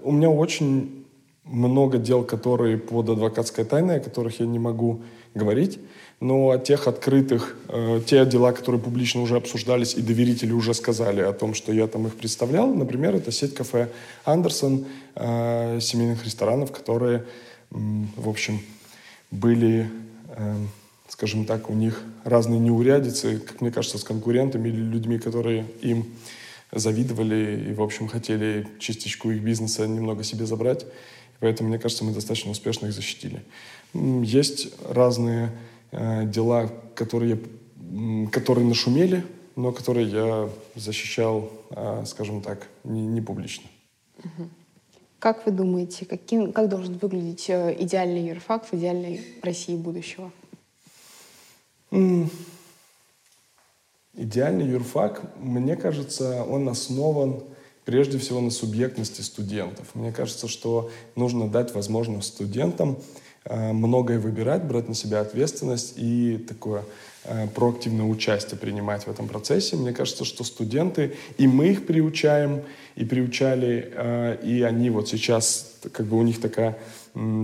[SPEAKER 3] У меня очень много дел, которые под адвокатской тайной, о которых я не могу говорить. Но от тех открытых, э, те дела, которые публично уже обсуждались, и доверители уже сказали о том, что я там их представлял, например, это сеть кафе «Андерсон», э, семейных ресторанов, которые, э, в общем, были, э, скажем так, у них разные неурядицы, как мне кажется, с конкурентами или людьми, которые им завидовали и, в общем, хотели частичку их бизнеса немного себе забрать. Поэтому, мне кажется, мы достаточно успешно их защитили. Есть разные Э, дела, которые, которые нашумели, но которые я защищал, э, скажем так, не, не публично.
[SPEAKER 1] Как вы думаете, каким, как должен выглядеть э, идеальный юрфак в идеальной России будущего?
[SPEAKER 3] Идеальный юрфак, мне кажется, он основан прежде всего на субъектности студентов. Мне кажется, что нужно дать возможность студентам Э, многое выбирать, брать на себя ответственность и такое э, проактивное участие принимать в этом процессе. Мне кажется, что студенты, и мы их приучаем, и приучали, э, и они вот сейчас, как бы у них такая,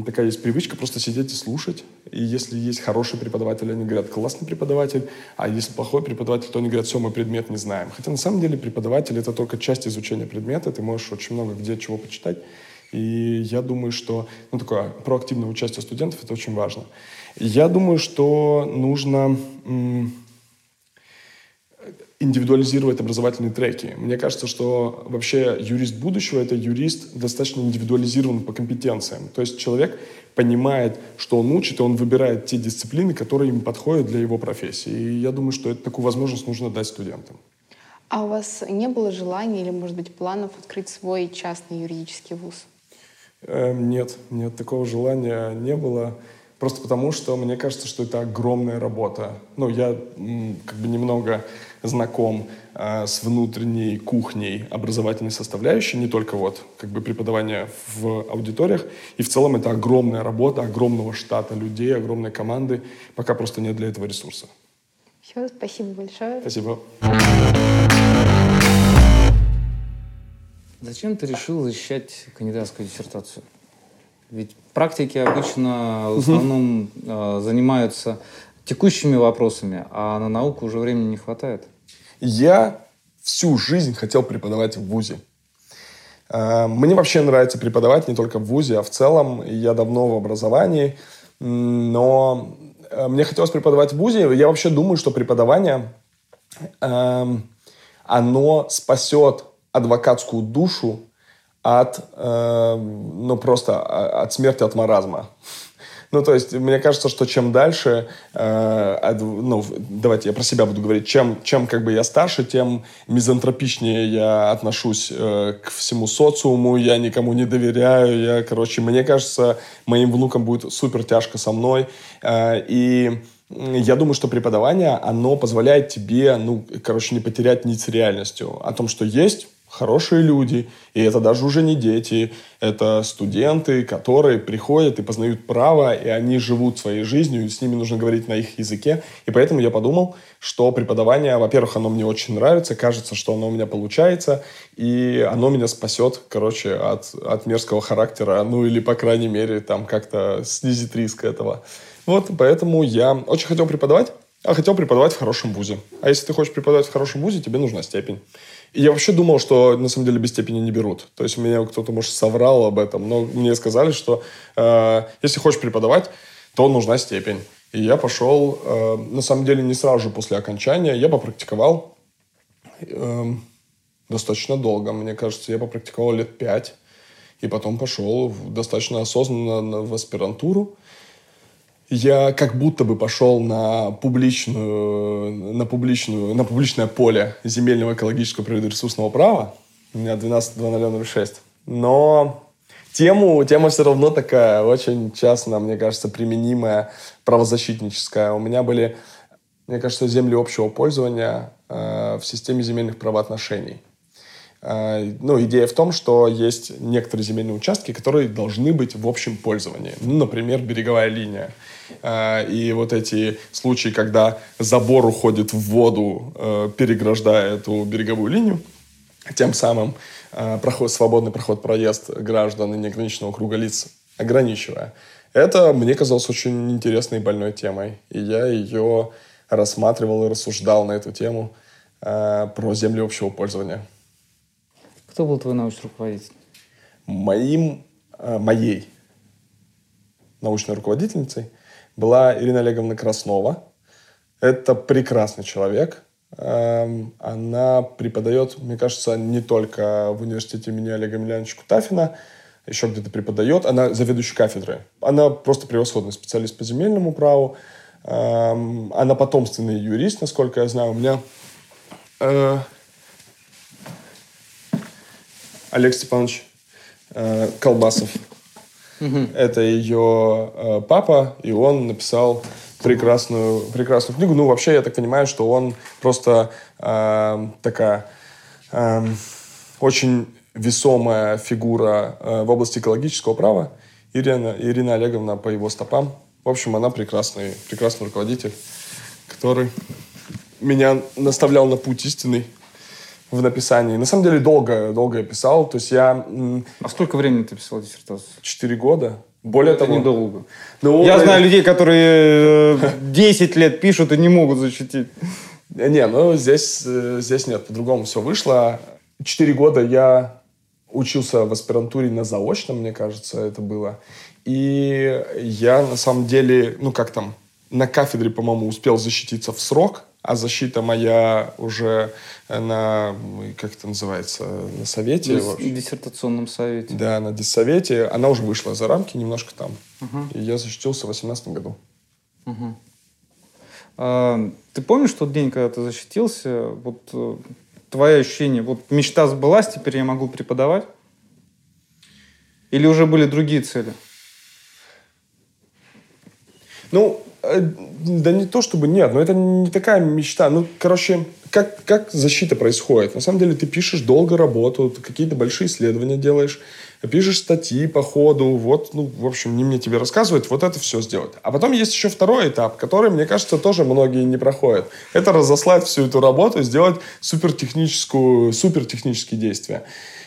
[SPEAKER 3] такая есть привычка просто сидеть и слушать. И если есть хороший преподаватель, они говорят, классный преподаватель, а если плохой преподаватель, то они говорят, все, мы предмет не знаем. Хотя на самом деле преподаватель — это только часть изучения предмета, ты можешь очень много где чего почитать, и я думаю, что ну, такое проактивное участие студентов – это очень важно. Я думаю, что нужно индивидуализировать образовательные треки. Мне кажется, что вообще юрист будущего – это юрист достаточно индивидуализирован по компетенциям. То есть человек понимает, что он учит, и он выбирает те дисциплины, которые ему подходят для его профессии. И я думаю, что это, такую возможность нужно дать студентам.
[SPEAKER 1] А у вас не было желания или, может быть, планов открыть свой частный юридический вуз?
[SPEAKER 3] Эм, нет, нет, такого желания не было. Просто потому, что мне кажется, что это огромная работа. Ну, я как бы немного знаком э, с внутренней кухней образовательной составляющей, не только вот как бы преподавание в аудиториях. И в целом это огромная работа, огромного штата людей, огромной команды. Пока просто нет для этого ресурса.
[SPEAKER 1] Все, спасибо большое.
[SPEAKER 3] Спасибо.
[SPEAKER 2] Зачем ты решил защищать кандидатскую диссертацию? Ведь практики обычно в основном э, занимаются текущими вопросами, а на науку уже времени не хватает.
[SPEAKER 3] Я всю жизнь хотел преподавать в ВУЗе. Э, мне вообще нравится преподавать не только в ВУЗе, а в целом. Я давно в образовании, но э, мне хотелось преподавать в ВУЗе. Я вообще думаю, что преподавание, оно спасет адвокатскую душу от, э, ну, просто а, от смерти от маразма. Ну, то есть, мне кажется, что чем дальше, э, ну, давайте я про себя буду говорить, чем, чем как бы я старше, тем мизантропичнее я отношусь э, к всему социуму, я никому не доверяю, я, короче, мне кажется, моим внукам будет супер тяжко со мной, э, и я думаю, что преподавание, оно позволяет тебе, ну, короче, не потерять нить с реальностью. О том, что есть хорошие люди, и это даже уже не дети, это студенты, которые приходят и познают право, и они живут своей жизнью, и с ними нужно говорить на их языке. И поэтому я подумал, что преподавание, во-первых, оно мне очень нравится, кажется, что оно у меня получается, и оно меня спасет, короче, от, от мерзкого характера, ну или, по крайней мере, там как-то снизит риск этого. Вот, поэтому я очень хотел преподавать, а хотел преподавать в хорошем вузе. А если ты хочешь преподавать в хорошем вузе, тебе нужна степень. Я вообще думал, что на самом деле без степени не берут. То есть меня кто-то, может, соврал об этом, но мне сказали, что э, если хочешь преподавать, то нужна степень. И я пошел, э, на самом деле, не сразу же после окончания, я попрактиковал э, достаточно долго. Мне кажется, я попрактиковал лет пять. И потом пошел достаточно осознанно в аспирантуру я как будто бы пошел на публичную, на публичную, на публичное поле земельного экологического природоресурсного права. У меня 12.0006. Но тему, тема все равно такая, очень часто, мне кажется, применимая, правозащитническая. У меня были, мне кажется, земли общего пользования э, в системе земельных правоотношений. Э, ну, идея в том, что есть некоторые земельные участки, которые должны быть в общем пользовании. Ну, например, береговая линия. Э, и вот эти случаи, когда забор уходит в воду, э, переграждая эту береговую линию, тем самым проход, свободный проход, проезд граждан и неограниченного круга лиц ограничивая. Это мне казалось очень интересной и больной темой. И я ее рассматривал и рассуждал на эту тему про земли общего пользования.
[SPEAKER 2] Кто был твой научный руководитель?
[SPEAKER 3] Моим, э, моей научной руководительницей была Ирина Олеговна Краснова. Это прекрасный человек. Эм, она преподает, мне кажется, не только в университете имени Олега Емельяновича Кутафина, еще где-то преподает. Она заведующая кафедры. Она просто превосходный специалист по земельному праву. Эм, она потомственный юрист, насколько я знаю. У меня э, Олег Степанович э, Колбасов. Угу. Это ее э, папа, и он написал прекрасную, прекрасную книгу. Ну, вообще, я так понимаю, что он просто э, такая э, очень весомая фигура э, в области экологического права. Ирина, Ирина Олеговна по его стопам. В общем, она прекрасный, прекрасный руководитель, который меня наставлял на путь истинный в написании. На самом деле долго, долго я писал. То есть я...
[SPEAKER 2] А сколько времени ты писал диссертацию?
[SPEAKER 3] Четыре года. Более
[SPEAKER 2] Это
[SPEAKER 3] того...
[SPEAKER 2] недолго. Ну, я знаю людей, которые 10 э, лет пишут и не могут защитить.
[SPEAKER 3] Не, ну здесь, э, здесь нет, по-другому все вышло. Четыре года я учился в аспирантуре на заочном, мне кажется, это было. И я на самом деле, ну как там, на кафедре, по-моему, успел защититься в срок а защита моя уже на, как это называется, на совете. На
[SPEAKER 2] диссертационном совете.
[SPEAKER 3] Да, на диссовете. Она уже вышла за рамки немножко там. Угу. И я защитился в 2018 году.
[SPEAKER 2] Угу. А, ты помнишь тот день, когда ты защитился? Вот э, твое ощущение, вот мечта сбылась, теперь я могу преподавать? Или уже были другие цели?
[SPEAKER 3] Ну, Э, да не то чтобы нет, но это не такая мечта. Ну, короче, как, как защита происходит? На самом деле ты пишешь долго работу, какие-то большие исследования делаешь, пишешь статьи по ходу, вот, ну, в общем, не мне тебе рассказывать, вот это все сделать. А потом есть еще второй этап, который, мне кажется, тоже многие не проходят. Это разослать всю эту работу, сделать супертехническую, супертехнические действия.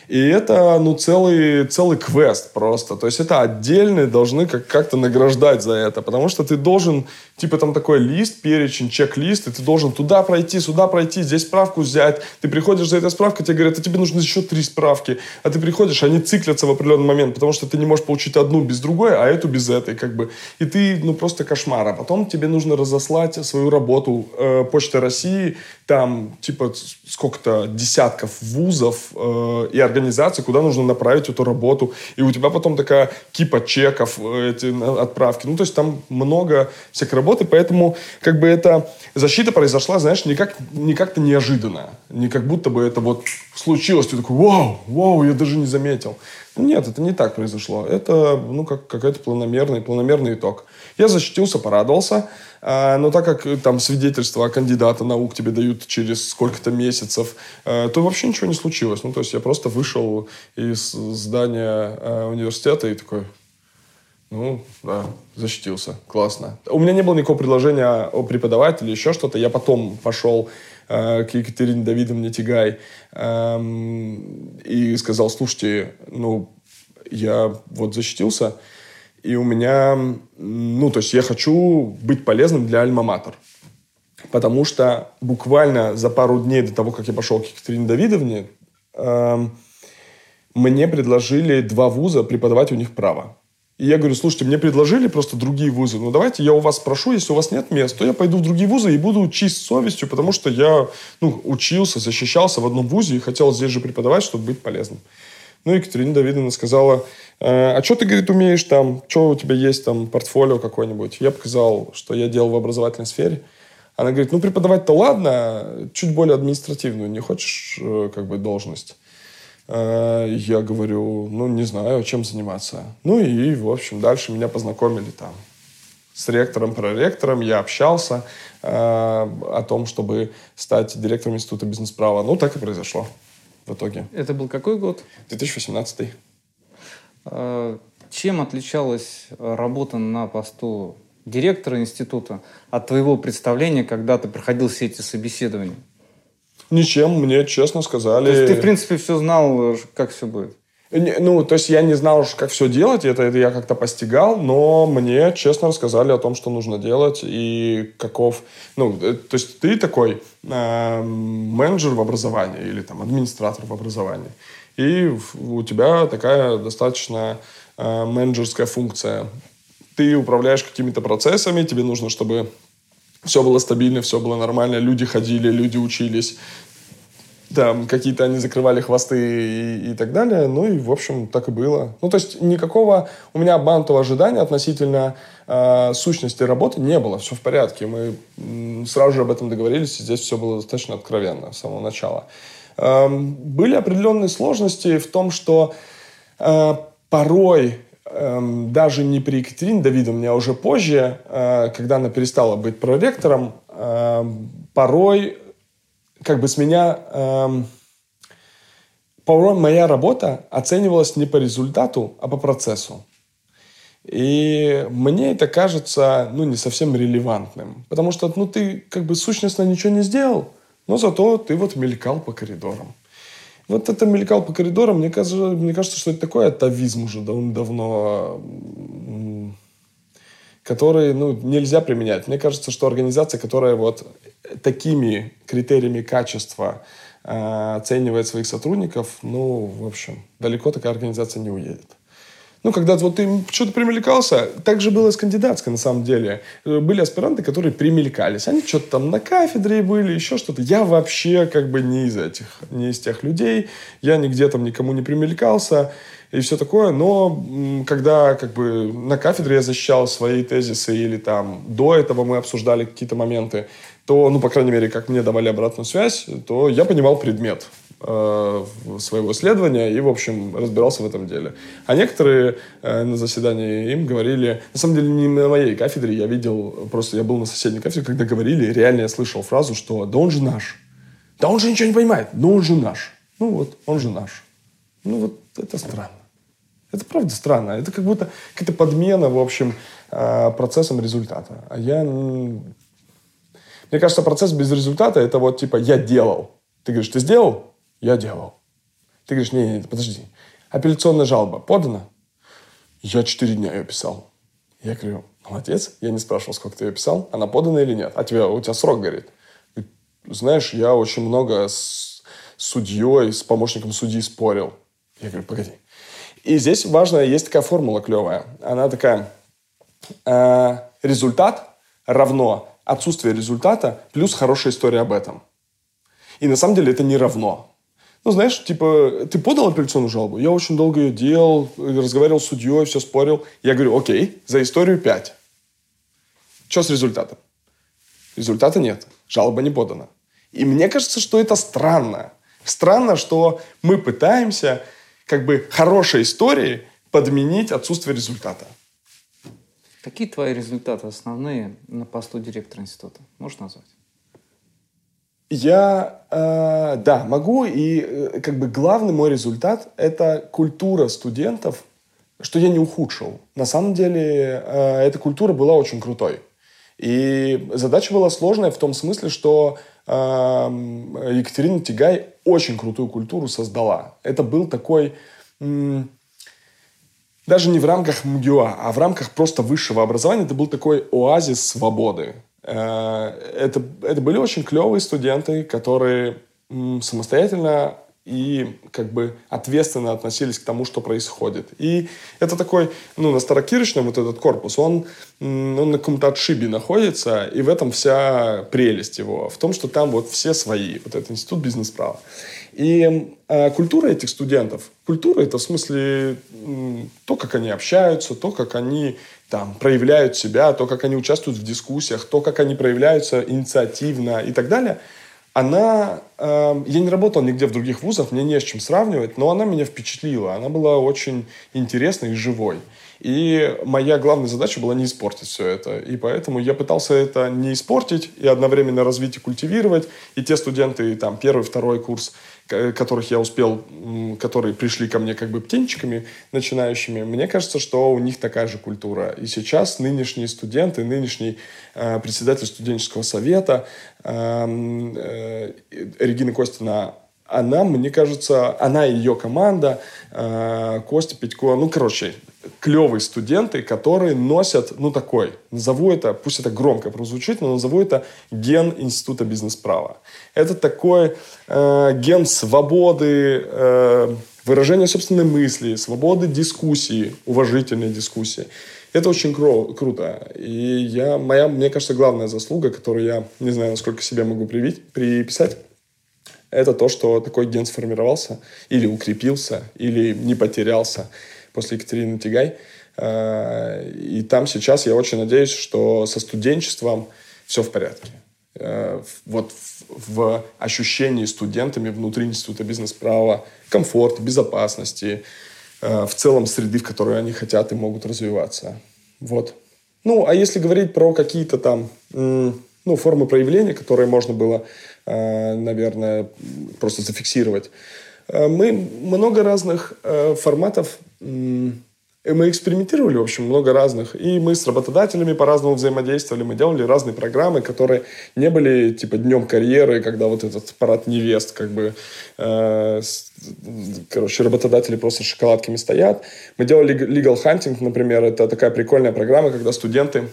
[SPEAKER 3] И это, ну, целый, целый квест просто. То есть это отдельные должны как- как-то награждать за это. Потому что ты должен, типа там такой лист, перечень, чек-лист, и ты должен туда пройти, сюда пройти, пойти здесь справку взять. Ты приходишь за этой справкой, тебе говорят, а тебе нужно еще три справки. А ты приходишь, они циклятся в определенный момент, потому что ты не можешь получить одну без другой, а эту без этой, как бы. И ты, ну, просто кошмар. А потом тебе нужно разослать свою работу э, Почты России, там, типа, сколько-то десятков вузов э, и организаций, куда нужно направить эту работу. И у тебя потом такая кипа чеков, э, эти отправки. Ну, то есть там много всякой работы, поэтому, как бы, эта защита произошла, знаешь, не, как, не как-то неожиданно. Не как будто бы это вот случилось. Ты такой, вау, вау, я даже не заметил. Нет, это не так произошло. Это, ну, как какой-то планомерный, планомерный итог. Я защитился, порадовался. А, но так как там свидетельство кандидата наук тебе дают через сколько-то месяцев, э, то вообще ничего не случилось. Ну, то есть я просто вышел из здания э, университета и такой, ну, да, защитился. Классно. У меня не было никакого предложения о преподавателе, еще что-то. Я потом пошел к Екатерине Давидовне Тигай и сказал, слушайте, ну, я вот защитился, и у меня, ну, то есть я хочу быть полезным для Альма-Матер. Потому что буквально за пару дней до того, как я пошел к Екатерине Давидовне, мне предложили два вуза преподавать у них право. И я говорю, слушайте, мне предложили просто другие вузы. Ну, давайте я у вас прошу, если у вас нет мест, то я пойду в другие вузы и буду учить с совестью, потому что я ну, учился, защищался в одном вузе и хотел здесь же преподавать, чтобы быть полезным. Ну, Екатерина Давидовна сказала, «Э, а что ты, говорит, умеешь там? Что у тебя есть там, портфолио какое-нибудь? Я показал, что я делал в образовательной сфере. Она говорит, ну, преподавать-то ладно, чуть более административную. Не хочешь, э, как бы, должность? Э, я говорю, ну, не знаю, чем заниматься. Ну, и, в общем, дальше меня познакомили там с ректором, проректором. Я общался э, о том, чтобы стать директором Института бизнес-права. Ну, так и произошло в итоге.
[SPEAKER 2] Это был какой год?
[SPEAKER 3] 2018.
[SPEAKER 2] А, чем отличалась работа на посту директора института от твоего представления, когда ты проходил все эти собеседования?
[SPEAKER 3] Ничем, мне честно сказали.
[SPEAKER 2] То есть ты, в принципе, все знал, как все будет?
[SPEAKER 3] Ну, то есть я не знал, как все делать, это, это я как-то постигал, но мне честно рассказали о том, что нужно делать и каков... Ну, э, то есть ты такой э, менеджер в образовании или там администратор в образовании, и у тебя такая достаточно э, менеджерская функция. Ты управляешь какими-то процессами, тебе нужно, чтобы все было стабильно, все было нормально, люди ходили, люди учились, там какие-то они закрывали хвосты и, и так далее. Ну и, в общем, так и было. Ну, то есть никакого у меня обманутого ожидания относительно э, сущности работы не было. Все в порядке. Мы сразу же об этом договорились, и здесь все было достаточно откровенно с самого начала. Э, были определенные сложности в том, что э, порой эм, даже не при Екатерине Давидовне, а уже позже, э, когда она перестала быть проректором, эм, порой как бы с меня... Эм, порой моя работа оценивалась не по результату, а по процессу. И мне это кажется, ну, не совсем релевантным. Потому что, ну, ты как бы сущностно ничего не сделал, но зато ты вот мелькал по коридорам. Вот это мелькал по коридорам, мне кажется, мне кажется что это такой атовизм уже давно который ну, нельзя применять. Мне кажется, что организация, которая вот такими критериями качества э, оценивает своих сотрудников, ну, в общем, далеко такая организация не уедет. Ну, когда вот ты что-то примелькался, так же было с кандидатской, на самом деле. Э, были аспиранты, которые примелькались. Они что-то там на кафедре были, еще что-то. Я вообще как бы не из этих, не из тех людей. Я нигде там никому не примелькался и все такое. Но когда как бы на кафедре я защищал свои тезисы или там до этого мы обсуждали какие-то моменты, то, ну, по крайней мере, как мне давали обратную связь, то я понимал предмет своего исследования и, в общем, разбирался в этом деле. А некоторые э, на заседании им говорили, на самом деле не на моей кафедре, я видел, просто я был на соседней кафедре, когда говорили, реально я слышал фразу, что да он же наш. Да он же ничего не понимает, но он же наш. Ну вот, он же наш. Ну вот это странно. Это правда странно. Это как будто какая-то подмена, в общем, э, процессом результата. А я... Мне кажется, процесс без результата – это вот типа «я делал». Ты говоришь, ты сделал? Я делал. Ты говоришь, не, не, подожди. Апелляционная жалоба подана? Я четыре дня ее писал. Я говорю, молодец. Я не спрашивал, сколько ты ее писал. Она подана или нет. А тебя, у тебя срок горит. знаешь, я очень много с судьей, с помощником судьи спорил. Я говорю, погоди. И здесь важно, есть такая формула клевая. Она такая, э, результат равно отсутствие результата плюс хорошая история об этом. И на самом деле это не равно. Ну, знаешь, типа, ты подал апелляционную жалобу? Я очень долго ее делал, разговаривал с судьей, все спорил. Я говорю, окей, за историю 5. Что с результатом? Результата нет. Жалоба не подана. И мне кажется, что это странно. Странно, что мы пытаемся как бы хорошей историей подменить отсутствие результата.
[SPEAKER 2] Какие твои результаты основные на посту директора института? Можешь назвать?
[SPEAKER 3] Я, э, да, могу. И э, как бы главный мой результат – это культура студентов, что я не ухудшил. На самом деле, э, эта культура была очень крутой. И задача была сложная в том смысле, что э, Екатерина Тигай очень крутую культуру создала. Это был такой... Даже не в рамках МГУА, а в рамках просто высшего образования, это был такой оазис свободы. Э, это, это были очень клевые студенты, которые самостоятельно и как бы ответственно относились к тому, что происходит. И это такой, ну, на Старокирочном вот этот корпус, он, он на каком-то отшибе находится, и в этом вся прелесть его, в том, что там вот все свои, вот этот институт бизнес-права. И э, культура этих студентов, культура это в смысле то, как они общаются, то, как они там проявляют себя, то, как они участвуют в дискуссиях, то, как они проявляются инициативно и так далее, она... Э, я не работал нигде в других вузах, мне не с чем сравнивать, но она меня впечатлила. Она была очень интересной и живой. И моя главная задача была не испортить все это. И поэтому я пытался это не испортить и одновременно развить и культивировать. И те студенты, там, первый, второй курс, которых я успел, которые пришли ко мне как бы птенчиками начинающими, мне кажется, что у них такая же культура. И сейчас нынешние студенты, нынешний э, председатель студенческого совета эм, э, Регина Костина, она, мне кажется, она и ее команда, э, Костя Петько, ну, короче, клевые студенты, которые носят, ну, такой, назову это, пусть это громко прозвучит, но назову это ген Института бизнес-права. Это такой э, ген свободы, э, выражения собственной мысли, свободы дискуссии, уважительной дискуссии. Это очень кру- круто. И я, моя, мне кажется, главная заслуга, которую я не знаю, насколько себе могу привить, приписать, это то, что такой ген сформировался или укрепился, или не потерялся после Екатерины Тигай. Э, и там сейчас я очень надеюсь, что со студенчеством все в порядке. Э, вот в ощущении студентами внутри Института бизнес-права комфорта, безопасности, э, в целом среды, в которой они хотят и могут развиваться. Вот. Ну, а если говорить про какие-то там ну, формы проявления, которые можно было, наверное, просто зафиксировать, мы много разных форматов и мы экспериментировали, в общем, много разных. И мы с работодателями по-разному взаимодействовали. Мы делали разные программы, которые не были типа днем карьеры, когда вот этот парад невест, как бы, э, короче, работодатели просто шоколадками стоят. Мы делали legal hunting, например. Это такая прикольная программа, когда студенты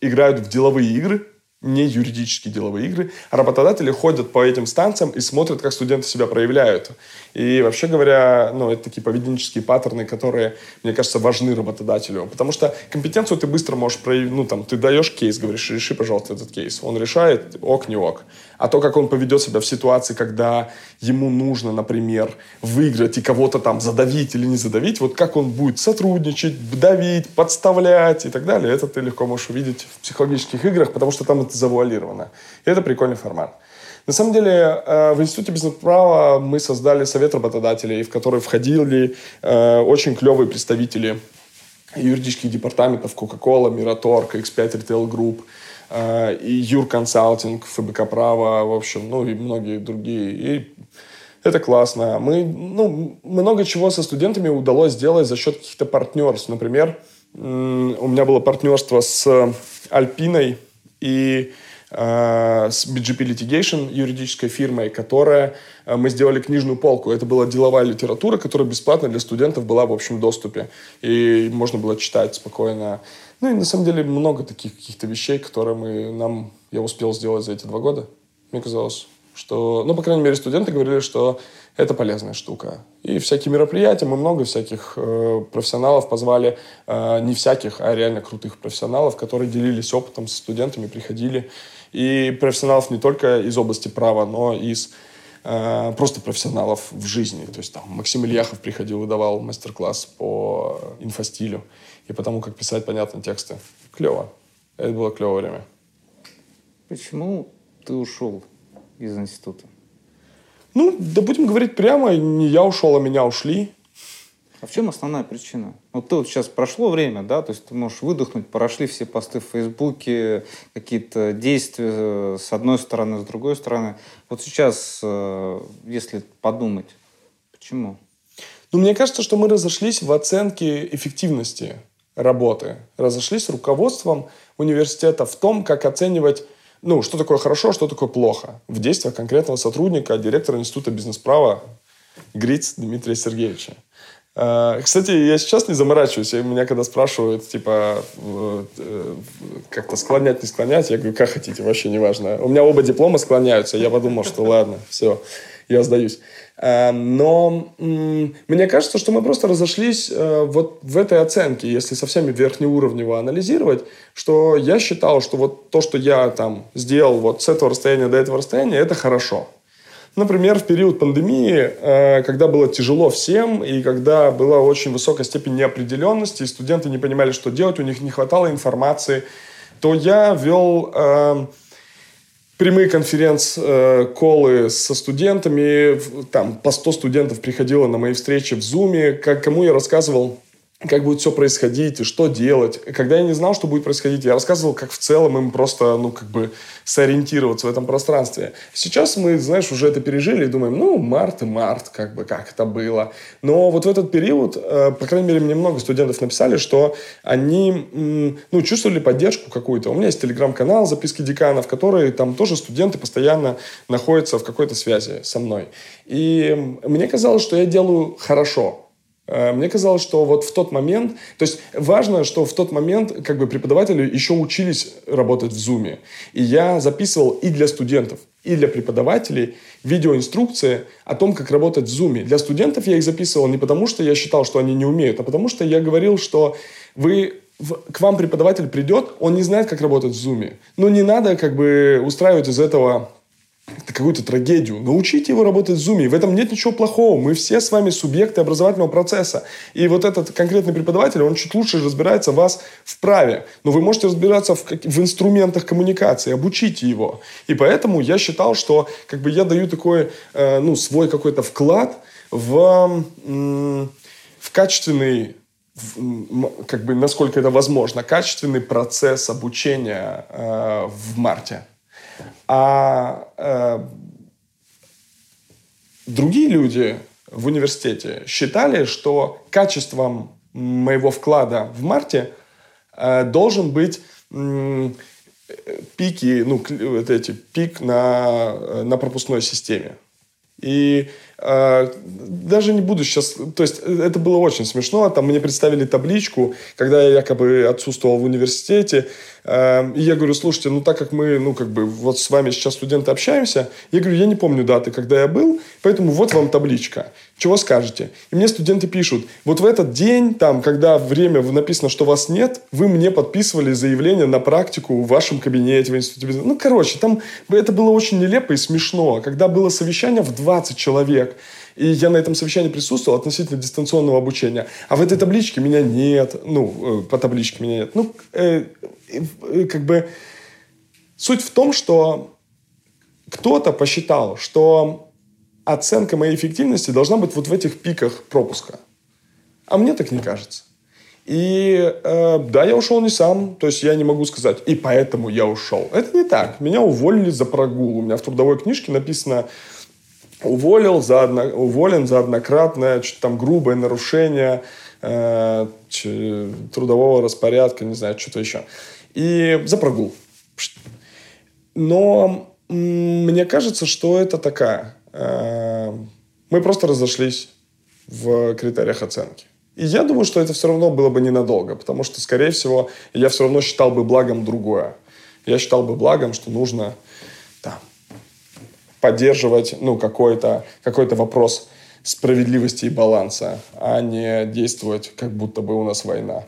[SPEAKER 3] играют в деловые игры, не юридические деловые игры, а работодатели ходят по этим станциям и смотрят, как студенты себя проявляют. И вообще говоря, ну, это такие поведенческие паттерны, которые, мне кажется, важны работодателю. Потому что компетенцию ты быстро можешь проявить, ну, там, ты даешь кейс, говоришь, реши, пожалуйста, этот кейс. Он решает, ок, не ок. А то, как он поведет себя в ситуации, когда ему нужно, например, выиграть и кого-то там задавить или не задавить, вот как он будет сотрудничать, давить, подставлять и так далее, это ты легко можешь увидеть в психологических играх, потому что там это завуалировано. И это прикольный формат. На самом деле, э, в Институте бизнес-права мы создали совет работодателей, в который входили э, очень клевые представители юридических департаментов Coca-Cola, Miraторг, X5 Retail Group, э, и Юр Консалтинг, ФБК Право, в общем, ну и многие другие. И это классно. Мы, ну, много чего со студентами удалось сделать за счет каких-то партнерств. Например, у меня было партнерство с Альпиной и с BGP Litigation, юридической фирмой, которая э, мы сделали книжную полку. Это была деловая литература, которая бесплатно для студентов была в общем доступе. И можно было читать спокойно. Ну и на самом деле много таких каких-то вещей, которые мы, нам, я успел сделать за эти два года. мне казалось. Что, ну, по крайней мере, студенты говорили, что это полезная штука. И всякие мероприятия, мы много всяких э, профессионалов позвали, э, не всяких, а реально крутых профессионалов, которые делились опытом со студентами, приходили. И профессионалов не только из области права, но и из э, просто профессионалов в жизни. То есть там Максим Ильяхов приходил и давал мастер-класс по инфостилю и по тому, как писать понятные тексты. Клево. Это было клевое время.
[SPEAKER 2] Почему ты ушел из института?
[SPEAKER 3] Ну, да будем говорить прямо, не я ушел, а меня ушли.
[SPEAKER 2] А в чем основная причина? Вот ты вот сейчас прошло время, да, то есть ты можешь выдохнуть, прошли все посты в Фейсбуке, какие-то действия э, с одной стороны, с другой стороны. Вот сейчас, э, если подумать, почему?
[SPEAKER 3] Ну, мне кажется, что мы разошлись в оценке эффективности работы. Разошлись с руководством университета в том, как оценивать ну, что такое хорошо, что такое плохо в действиях конкретного сотрудника, директора Института бизнес-права Гриц Дмитрия Сергеевича. А, кстати, я сейчас не заморачиваюсь. Меня когда спрашивают, типа, э, как-то склонять, не склонять, я говорю, как хотите, вообще не важно. У меня оба диплома склоняются. Я подумал, что ладно, все, я сдаюсь. А, но мне кажется, что мы просто разошлись э, вот в этой оценке, если совсем верхнеуровнево анализировать, что я считал, что вот то, что я там сделал вот с этого расстояния до этого расстояния, это хорошо. Например, в период пандемии, э, когда было тяжело всем, и когда была очень высокая степень неопределенности, и студенты не понимали, что делать, у них не хватало информации, то я вел э, прямые конференц-колы со студентами. Там по 100 студентов приходило на мои встречи в Zoom, кому я рассказывал как будет все происходить и что делать. Когда я не знал, что будет происходить, я рассказывал, как в целом им просто, ну, как бы сориентироваться в этом пространстве. Сейчас мы, знаешь, уже это пережили и думаем, ну, март и март, как бы, как это было. Но вот в этот период, э, по крайней мере, мне много студентов написали, что они, ну, чувствовали поддержку какую-то. У меня есть телеграм-канал «Записки деканов», которые там тоже студенты постоянно находятся в какой-то связи со мной. И мне казалось, что я делаю хорошо мне казалось, что вот в тот момент, то есть важно, что в тот момент как бы преподаватели еще учились работать в Zoom. И я записывал и для студентов, и для преподавателей видеоинструкции о том, как работать в Zoom. Для студентов я их записывал не потому, что я считал, что они не умеют, а потому что я говорил, что вы к вам преподаватель придет, он не знает, как работать в Zoom. Но не надо как бы устраивать из этого какую-то трагедию. Научите его работать в Zoom. В этом нет ничего плохого. Мы все с вами субъекты образовательного процесса. И вот этот конкретный преподаватель, он чуть лучше разбирается вас в праве. Но вы можете разбираться в, в инструментах коммуникации. Обучите его. И поэтому я считал, что как бы я даю такой, э, ну, свой какой-то вклад в, в качественный как бы, насколько это возможно, качественный процесс обучения э, в марте. А э, другие люди в университете считали, что качеством моего вклада в марте э, должен быть э, пики, ну, вот эти, пик на, на пропускной системе. И э, даже не буду сейчас... То есть это было очень смешно. Там мне представили табличку, когда я якобы отсутствовал в университете. Эм, и я говорю, слушайте, ну так как мы, ну как бы вот с вами сейчас студенты общаемся, я говорю, я не помню даты, когда я был, поэтому вот вам табличка. Чего скажете? И мне студенты пишут, вот в этот день, там, когда время написано, что вас нет, вы мне подписывали заявление на практику в вашем кабинете в институте. Ну, короче, там это было очень нелепо и смешно. Когда было совещание в 20 человек, и я на этом совещании присутствовал относительно дистанционного обучения. А в этой табличке меня нет. Ну, э, по табличке меня нет. Ну, э, э, как бы суть в том, что кто-то посчитал, что оценка моей эффективности должна быть вот в этих пиках пропуска. А мне так не кажется. И э, да, я ушел не сам, то есть я не могу сказать, и поэтому я ушел. Это не так. Меня уволили за прогул. У меня в трудовой книжке написано уволил за одно, уволен за однократное там грубое нарушение э, трудового распорядка, не знаю, что-то еще. И за прогул. Но мне кажется, что это такая. Э, мы просто разошлись в критериях оценки. И я думаю, что это все равно было бы ненадолго, потому что, скорее всего, я все равно считал бы благом другое. Я считал бы благом, что нужно поддерживать ну, какой-то какой вопрос справедливости и баланса, а не действовать, как будто бы у нас война.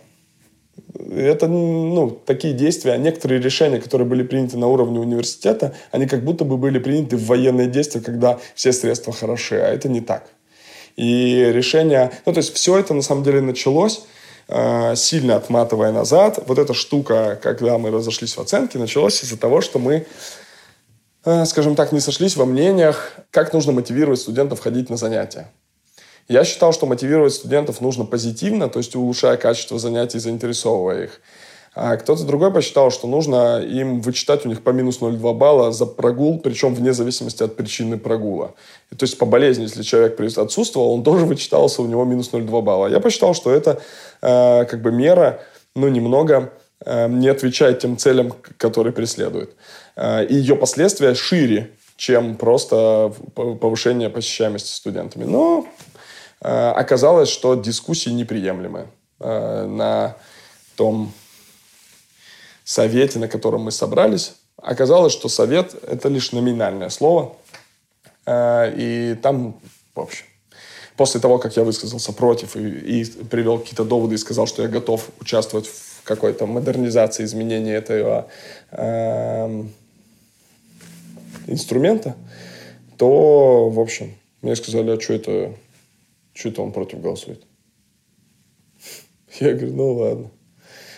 [SPEAKER 3] Это, ну, такие действия, некоторые решения, которые были приняты на уровне университета, они как будто бы были приняты в военные действия, когда все средства хороши, а это не так. И решение, ну, то есть все это на самом деле началось э, сильно отматывая назад. Вот эта штука, когда мы разошлись в оценке, началась из-за того, что мы скажем так, не сошлись во мнениях, как нужно мотивировать студентов ходить на занятия. Я считал, что мотивировать студентов нужно позитивно, то есть улучшая качество занятий, заинтересовывая их. А кто-то другой посчитал, что нужно им вычитать у них по минус 0,2 балла за прогул, причем вне зависимости от причины прогула. И, то есть по болезни, если человек отсутствовал, он тоже вычитался, у него минус 0,2 балла. Я посчитал, что это э, как бы мера, ну, немного э, не отвечает тем целям, которые преследует. Э, и ее последствия шире, чем просто повышение посещаемости студентами. Но э, оказалось, что дискуссии неприемлемы э, на том совете, на котором мы собрались. Оказалось, что совет – это лишь номинальное слово. И там, в общем, после того, как я высказался против и, и привел какие-то доводы и сказал, что я готов участвовать в какой-то модернизации, изменении этого э, инструмента, то, в общем, мне сказали, а что это, что это он против голосует? Я говорю, ну ладно.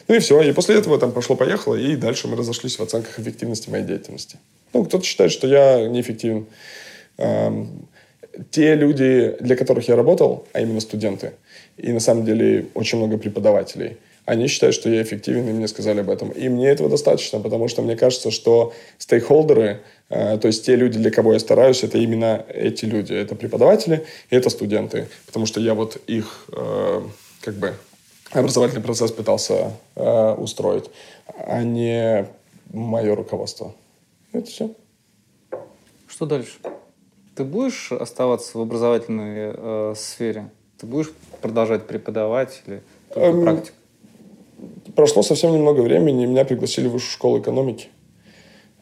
[SPEAKER 3] Ну и все. И после этого там пошло-поехало, и дальше мы разошлись в оценках эффективности моей деятельности. Ну, кто-то считает, что я неэффективен. Эм, те люди, для которых я работал, а именно студенты, и на самом деле очень много преподавателей – они считают, что я эффективен, и мне сказали об этом. И мне этого достаточно, потому что мне кажется, что стейкхолдеры, э, то есть те люди, для кого я стараюсь, это именно эти люди. Это преподаватели и это студенты. Потому что я вот их э, как бы образовательный процесс пытался э, устроить, а не мое руководство. Это все.
[SPEAKER 2] Что дальше? Ты будешь оставаться в образовательной э, сфере? Ты будешь продолжать преподавать или только эм, практика?
[SPEAKER 3] Прошло совсем немного времени, меня пригласили в высшую школу экономики.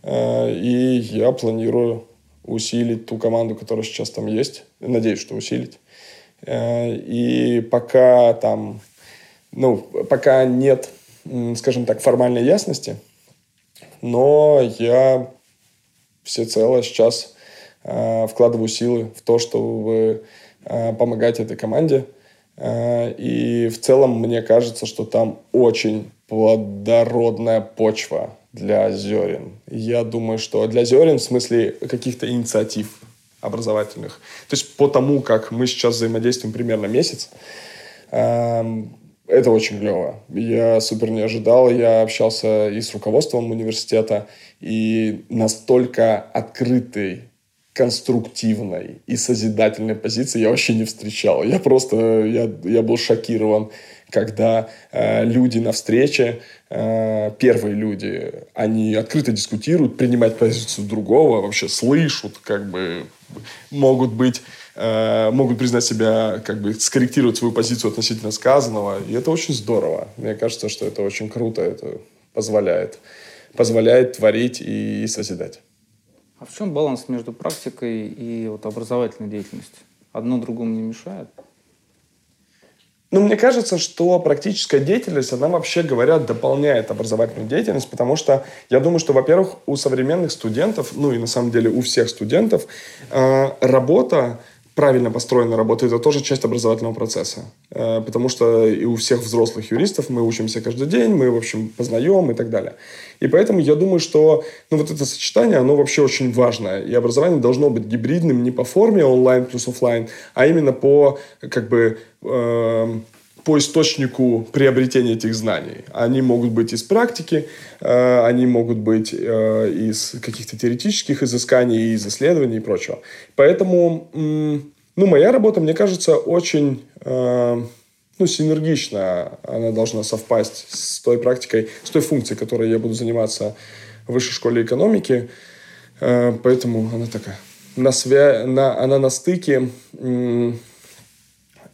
[SPEAKER 3] Э, и я планирую усилить ту команду, которая сейчас там есть. Надеюсь, что усилить. Э, и пока там, ну, пока нет, скажем так, формальной ясности, но я всецело сейчас э, вкладываю силы в то, чтобы помогать этой команде – и в целом мне кажется, что там очень плодородная почва для зерен. Я думаю, что для зерен в смысле каких-то инициатив образовательных. То есть по тому, как мы сейчас взаимодействуем примерно месяц, эм, это очень клево. Я супер не ожидал. Я общался и с руководством университета, и настолько открытый конструктивной и созидательной позиции я вообще не встречал. Я просто, я, я был шокирован, когда э, люди на встрече, э, первые люди, они открыто дискутируют, принимать позицию другого, вообще слышат, как бы могут быть э, могут признать себя, как бы скорректировать свою позицию относительно сказанного. И это очень здорово. Мне кажется, что это очень круто. Это позволяет, позволяет творить и созидать.
[SPEAKER 2] А в чем баланс между практикой и вот образовательной деятельностью? Одно другому не мешает?
[SPEAKER 3] Ну, мне кажется, что практическая деятельность, она вообще говоря, дополняет образовательную деятельность, потому что я думаю, что, во-первых, у современных студентов, ну и на самом деле у всех студентов, э, работа правильно построена работа, это тоже часть образовательного процесса. Э, потому что и у всех взрослых юристов мы учимся каждый день, мы, в общем, познаем и так далее. И поэтому я думаю, что ну, вот это сочетание, оно вообще очень важное. И образование должно быть гибридным не по форме онлайн плюс офлайн, а именно по, как бы, э, по источнику приобретения этих знаний. Они могут быть из практики, э, они могут быть э, из каких-то теоретических изысканий, из исследований и прочего. Поэтому, ну, моя работа, мне кажется, очень э, ну, синергично она должна совпасть с той практикой, с той функцией, которой я буду заниматься в высшей школе экономики. Поэтому она такая на свя... на... она на стыке Э,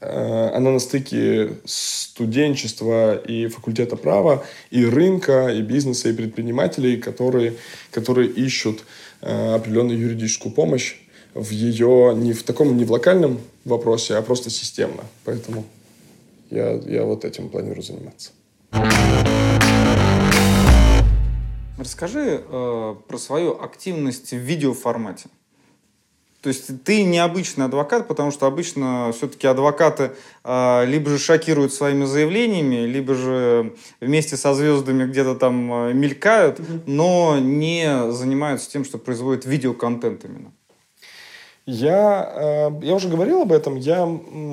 [SPEAKER 3] она на стыке студенчества и факультета права, и рынка, и бизнеса, и предпринимателей, которые, которые ищут э, определенную юридическую помощь в ее не в таком не в локальном вопросе, а просто системно. Поэтому я, я вот этим планирую заниматься.
[SPEAKER 2] Расскажи э, про свою активность в видеоформате. То есть ты необычный адвокат, потому что обычно все-таки адвокаты э, либо же шокируют своими заявлениями, либо же вместе со звездами где-то там э, мелькают, mm-hmm. но не занимаются тем, что производят видеоконтент именно.
[SPEAKER 3] Я, э, я уже говорил об этом, я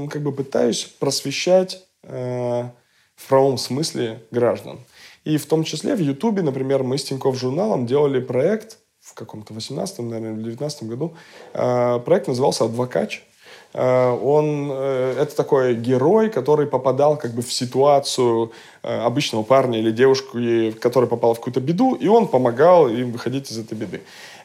[SPEAKER 3] как бы пытаюсь просвещать э, в правом смысле граждан. И в том числе в Ютубе, например, мы с Тинькофф журналом делали проект в каком-то 18 наверное, или 19 году. Э, проект назывался «Адвокач». Э, он, э, это такой герой, который попадал как бы в ситуацию обычного парня или девушки, который попал в какую-то беду, и он помогал им выходить из этой беды.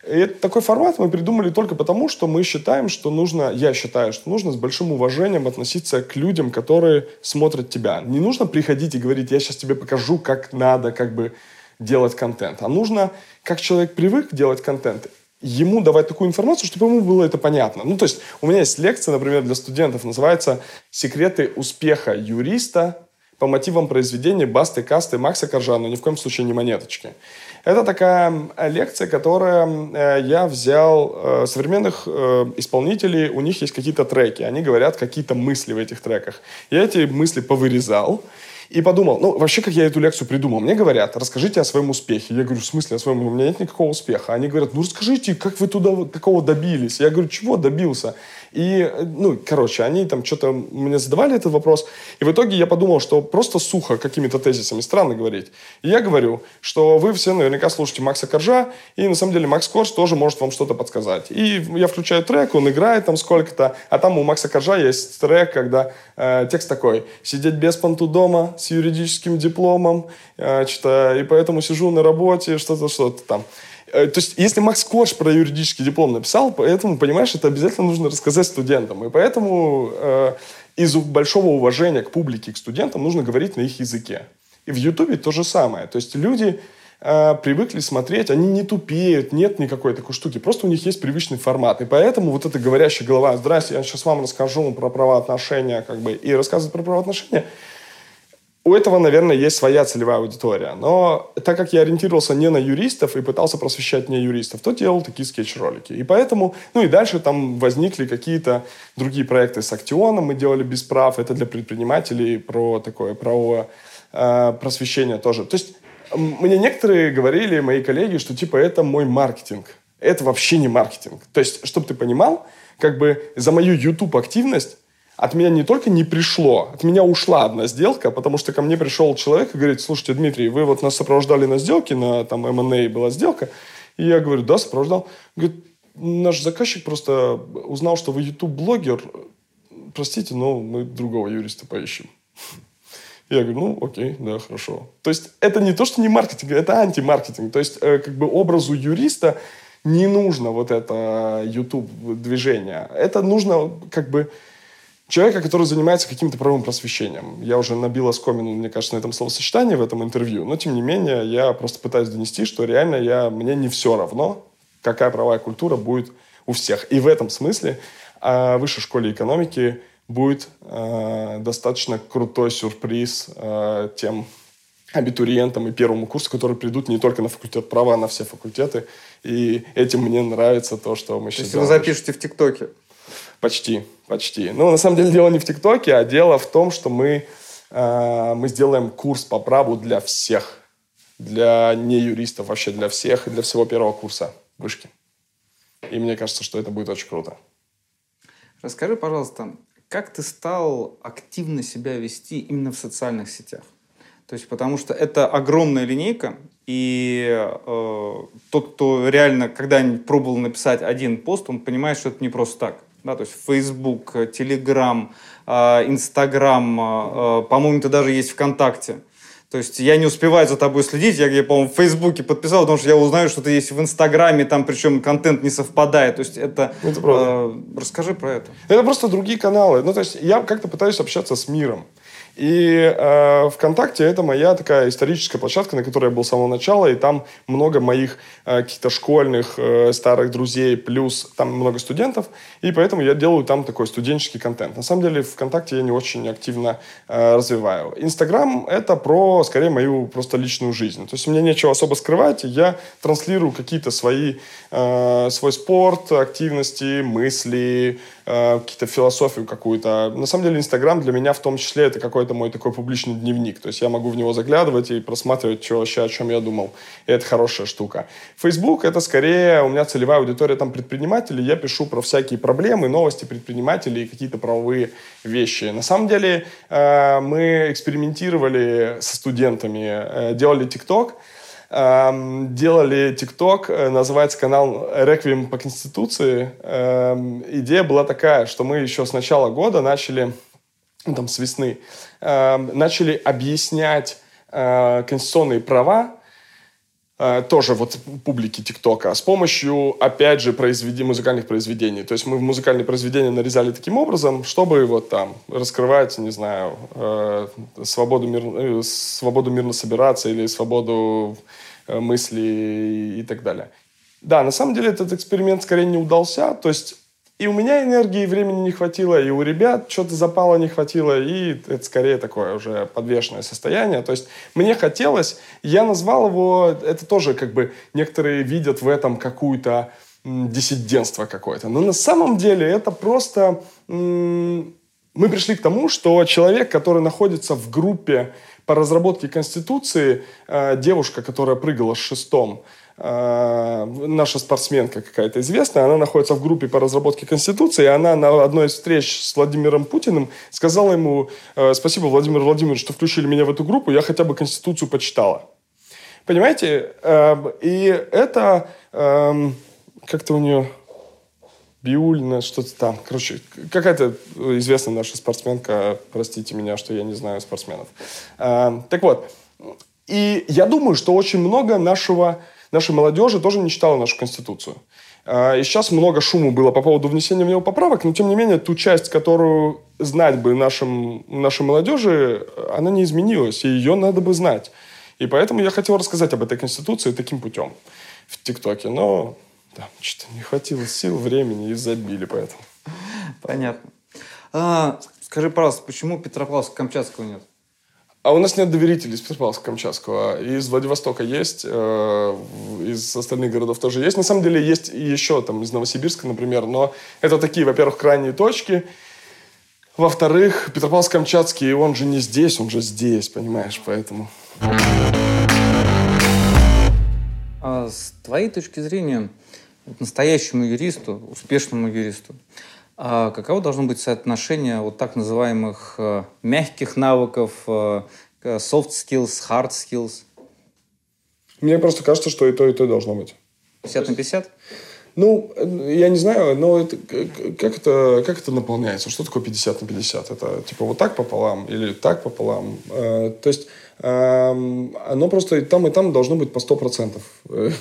[SPEAKER 3] И это такой формат мы придумали только потому, что мы считаем, что нужно, я считаю, что нужно с большим уважением относиться к людям, которые смотрят тебя. Не нужно приходить и говорить, я сейчас тебе покажу, как надо, как бы делать контент. А нужно, как человек привык делать контент, ему давать такую информацию, чтобы ему было это понятно. Ну, то есть у меня есть лекция, например, для студентов, называется «Секреты успеха юриста по мотивам произведения Басты, Касты, Макса Коржа, но ни в коем случае не монеточки». Это такая лекция, которая э, я взял э, современных э, исполнителей, у них есть какие-то треки, они говорят какие-то мысли в этих треках. Я эти мысли повырезал, и подумал, ну, вообще, как я эту лекцию придумал. Мне говорят, расскажите о своем успехе. Я говорю, в смысле о своем? У меня нет никакого успеха. Они говорят, ну, расскажите, как вы туда такого добились? Я говорю, чего добился? И, ну, короче, они там что-то мне задавали этот вопрос. И в итоге я подумал, что просто сухо какими-то тезисами странно говорить. И я говорю, что вы все наверняка слушаете Макса Коржа, и на самом деле Макс Корж тоже может вам что-то подсказать. И я включаю трек, он играет там сколько-то, а там у Макса Коржа есть трек, когда э, текст такой «Сидеть без понту дома с юридическим дипломом, э, что и поэтому сижу на работе, что-то, что-то там». Э, то есть, если Макс Корж про юридический диплом написал, поэтому, понимаешь, это обязательно нужно рассказать студентам. И поэтому э, из большого уважения к публике, к студентам нужно говорить на их языке. И в Ютубе то же самое. То есть, люди э, привыкли смотреть, они не тупеют, нет никакой такой штуки. Просто у них есть привычный формат. И поэтому вот эта говорящая голова, здрасте, я сейчас вам расскажу про правоотношения, как бы, и рассказывать про правоотношения – у этого, наверное, есть своя целевая аудитория. Но так как я ориентировался не на юристов и пытался просвещать не юристов, то делал такие скетч-ролики. И поэтому, ну и дальше там возникли какие-то другие проекты с Актионом, мы делали без прав, это для предпринимателей, про такое правовое э, просвещение тоже. То есть мне некоторые говорили, мои коллеги, что типа это мой маркетинг. Это вообще не маркетинг. То есть, чтобы ты понимал, как бы за мою YouTube-активность от меня не только не пришло, от меня ушла одна сделка, потому что ко мне пришел человек и говорит, слушайте, Дмитрий, вы вот нас сопровождали на сделке, на там M&A была сделка, и я говорю, да, сопровождал. Говорит, наш заказчик просто узнал, что вы YouTube-блогер, простите, но мы другого юриста поищем. Я говорю, ну, окей, да, хорошо. То есть это не то, что не маркетинг, это антимаркетинг. То есть э, как бы образу юриста не нужно вот это YouTube-движение. Это нужно как бы человека, который занимается каким-то правовым просвещением. Я уже набил оскомину, мне кажется, на этом словосочетании в этом интервью, но тем не менее я просто пытаюсь донести, что реально я, мне не все равно, какая правовая культура будет у всех. И в этом смысле в высшей школе экономики будет э, достаточно крутой сюрприз э, тем абитуриентам и первому курсу, которые придут не только на факультет права, а на все факультеты. И этим мне нравится то, что мы сейчас
[SPEAKER 2] То есть вы запишете в ТикТоке?
[SPEAKER 3] Почти, почти. Ну, на самом деле, дело не в ТикТоке, а дело в том, что мы, э, мы сделаем курс по праву для всех. Для не юристов, вообще для всех и для всего первого курса вышки. И мне кажется, что это будет очень круто.
[SPEAKER 2] Расскажи, пожалуйста, как ты стал активно себя вести именно в социальных сетях? То есть, потому что это огромная линейка, и э, тот, кто реально когда-нибудь пробовал написать один пост, он понимает, что это не просто так да, то есть Facebook, Telegram, Instagram, а, по-моему, это даже есть ВКонтакте. То есть я не успеваю за тобой следить, я, я по-моему, в Фейсбуке подписал, потому что я узнаю, что ты есть в Инстаграме, там причем контент не совпадает. То есть это... это правда. Э, расскажи про это.
[SPEAKER 3] Это просто другие каналы. Ну, то есть я как-то пытаюсь общаться с миром. И э, ВКонтакте это моя такая историческая площадка, на которой я был с самого начала, и там много моих э, каких-то школьных э, старых друзей, плюс там много студентов, и поэтому я делаю там такой студенческий контент. На самом деле ВКонтакте я не очень активно э, развиваю. Инстаграм это про, скорее, мою просто личную жизнь. То есть у меня нечего особо скрывать, я транслирую какие-то свои, э, свой спорт, активности, мысли, э, какие-то философию какую-то. На самом деле Инстаграм для меня в том числе это какой-то мой такой публичный дневник. То есть я могу в него заглядывать и просматривать, что вообще, о чем я думал. И это хорошая штука. Facebook это скорее у меня целевая аудитория там предприниматели. Я пишу про всякие проблемы, новости предпринимателей и какие-то правовые вещи. На самом деле э, мы экспериментировали со студентами, э, делали ТикТок, эм, делали ТикТок, э, называется канал «Реквием по Конституции». Эм, идея была такая, что мы еще с начала года начали, там, с весны, эм, начали объяснять э, конституционные права э, тоже вот публики ТикТока с помощью, опять же, произведи, музыкальных произведений. То есть мы в музыкальные произведения нарезали таким образом, чтобы вот там раскрывать, не знаю, э, свободу, мир, э, свободу мирно собираться или свободу э, мысли и так далее. Да, на самом деле этот эксперимент скорее не удался. То есть и у меня энергии и времени не хватило, и у ребят что-то запала не хватило, и это скорее такое уже подвешенное состояние. То есть мне хотелось, я назвал его, это тоже как бы некоторые видят в этом какую-то диссидентство какое-то. Но на самом деле это просто... Мы пришли к тому, что человек, который находится в группе по разработке Конституции, э, девушка, которая прыгала с шестом, наша спортсменка какая-то известная, она находится в группе по разработке Конституции, и она на одной из встреч с Владимиром Путиным сказала ему, э, спасибо, Владимир Владимирович, что включили меня в эту группу, я хотя бы Конституцию почитала. Понимаете? Э, и это эм, как-то у нее Биульна, что-то там. Короче, какая-то известная наша спортсменка, простите меня, что я не знаю спортсменов. Так вот, и я думаю, что очень много нашего нашей молодежи тоже не читала нашу Конституцию. А, и сейчас много шума было по поводу внесения в него поправок, но тем не менее ту часть, которую знать бы нашим, нашей молодежи, она не изменилась, и ее надо бы знать. И поэтому я хотел рассказать об этой Конституции таким путем в ТикТоке. Но да, что-то не хватило сил, времени и забили поэтому.
[SPEAKER 2] Понятно. А, скажи, пожалуйста, почему Петропавловска-Камчатского нет?
[SPEAKER 3] А у нас нет доверителей из Петропавловска-Камчатского. Из Владивостока есть, э, из остальных городов тоже есть. На самом деле есть еще там из Новосибирска, например. Но это такие, во-первых, крайние точки. Во-вторых, Петропавловск-Камчатский, он же не здесь, он же здесь, понимаешь, поэтому...
[SPEAKER 2] А с твоей точки зрения, настоящему юристу, успешному юристу, а каково должно быть соотношение вот так называемых э, мягких навыков, э, soft skills, hard skills?
[SPEAKER 3] Мне просто кажется, что и то, и то должно быть.
[SPEAKER 2] 50 на 50?
[SPEAKER 3] Ну, я не знаю, но это, как, это, как это наполняется? Что такое 50 на 50? Это типа вот так пополам или так пополам? Э, то есть э, оно просто и там, и там должно быть по 100%.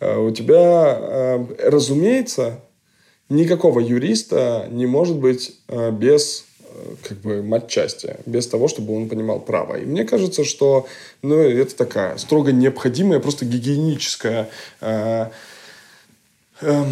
[SPEAKER 3] Э, у тебя, э, разумеется, никакого юриста не может быть э, без э, как бы матчасти, без того, чтобы он понимал право. И мне кажется, что ну, это такая строго необходимая, просто гигиеническая э, э,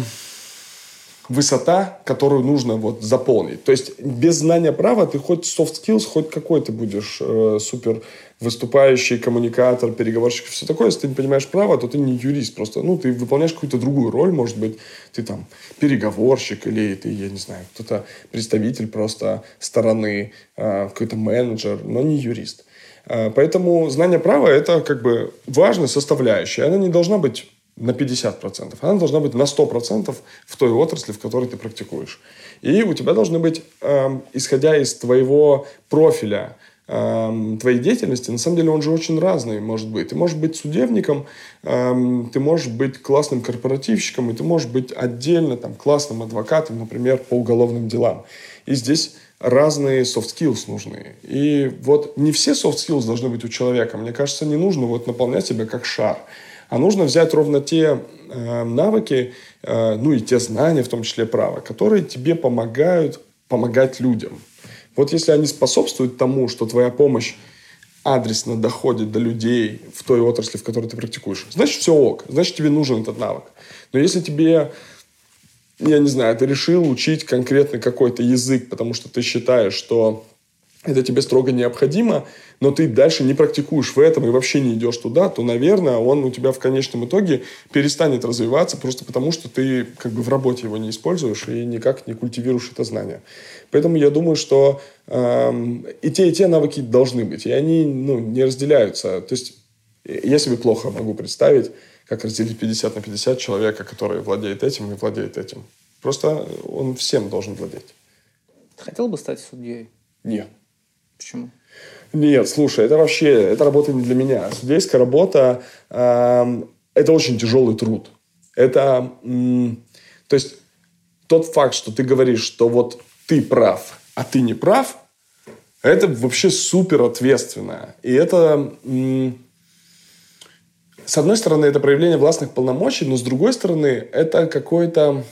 [SPEAKER 3] высота, которую нужно вот заполнить. То есть без знания права ты хоть soft skills, хоть какой ты будешь э, супер выступающий, коммуникатор, переговорщик, все такое. Если ты не понимаешь право, то ты не юрист. Просто, ну, ты выполняешь какую-то другую роль, может быть, ты там переговорщик или ты, я не знаю, кто-то представитель просто стороны, э, какой-то менеджер, но не юрист. Э, поэтому знание права – это как бы важная составляющая. Она не должна быть на 50%. Она должна быть на 100% в той отрасли, в которой ты практикуешь. И у тебя должны быть, э, исходя из твоего профиля, Эм, твоей деятельности, на самом деле он же очень разный может быть. Ты можешь быть судебником, эм, ты можешь быть классным корпоративщиком, и ты можешь быть отдельно там, классным адвокатом, например, по уголовным делам. И здесь разные soft skills нужны. И вот не все soft skills должны быть у человека. Мне кажется, не нужно вот наполнять себя как шар. А нужно взять ровно те э, навыки, э, ну и те знания, в том числе права, которые тебе помогают помогать людям. Вот если они способствуют тому, что твоя помощь адресно доходит до людей в той отрасли, в которой ты практикуешь, значит, все ок. Значит, тебе нужен этот навык. Но если тебе, я не знаю, ты решил учить конкретно какой-то язык, потому что ты считаешь, что это тебе строго необходимо, но ты дальше не практикуешь в этом и вообще не идешь туда, то, наверное, он у тебя в конечном итоге перестанет развиваться просто потому, что ты как бы в работе его не используешь и никак не культивируешь это знание. Поэтому я думаю, что э, и те, и те навыки должны быть, и они ну, не разделяются. То есть я себе плохо могу представить, как разделить 50 на 50 человека, который владеет этим и владеет этим. Просто он всем должен владеть.
[SPEAKER 2] Хотел бы стать судьей?
[SPEAKER 3] Нет.
[SPEAKER 2] Почему?
[SPEAKER 3] Нет, слушай, это вообще, это работа не для меня. Судейская работа э, это очень тяжелый труд. Это, э, то есть, тот факт, что ты говоришь, что вот ты прав, а ты не прав, это вообще супер ответственно. И это, э, с одной стороны, это проявление властных полномочий, но с другой стороны, это какое-то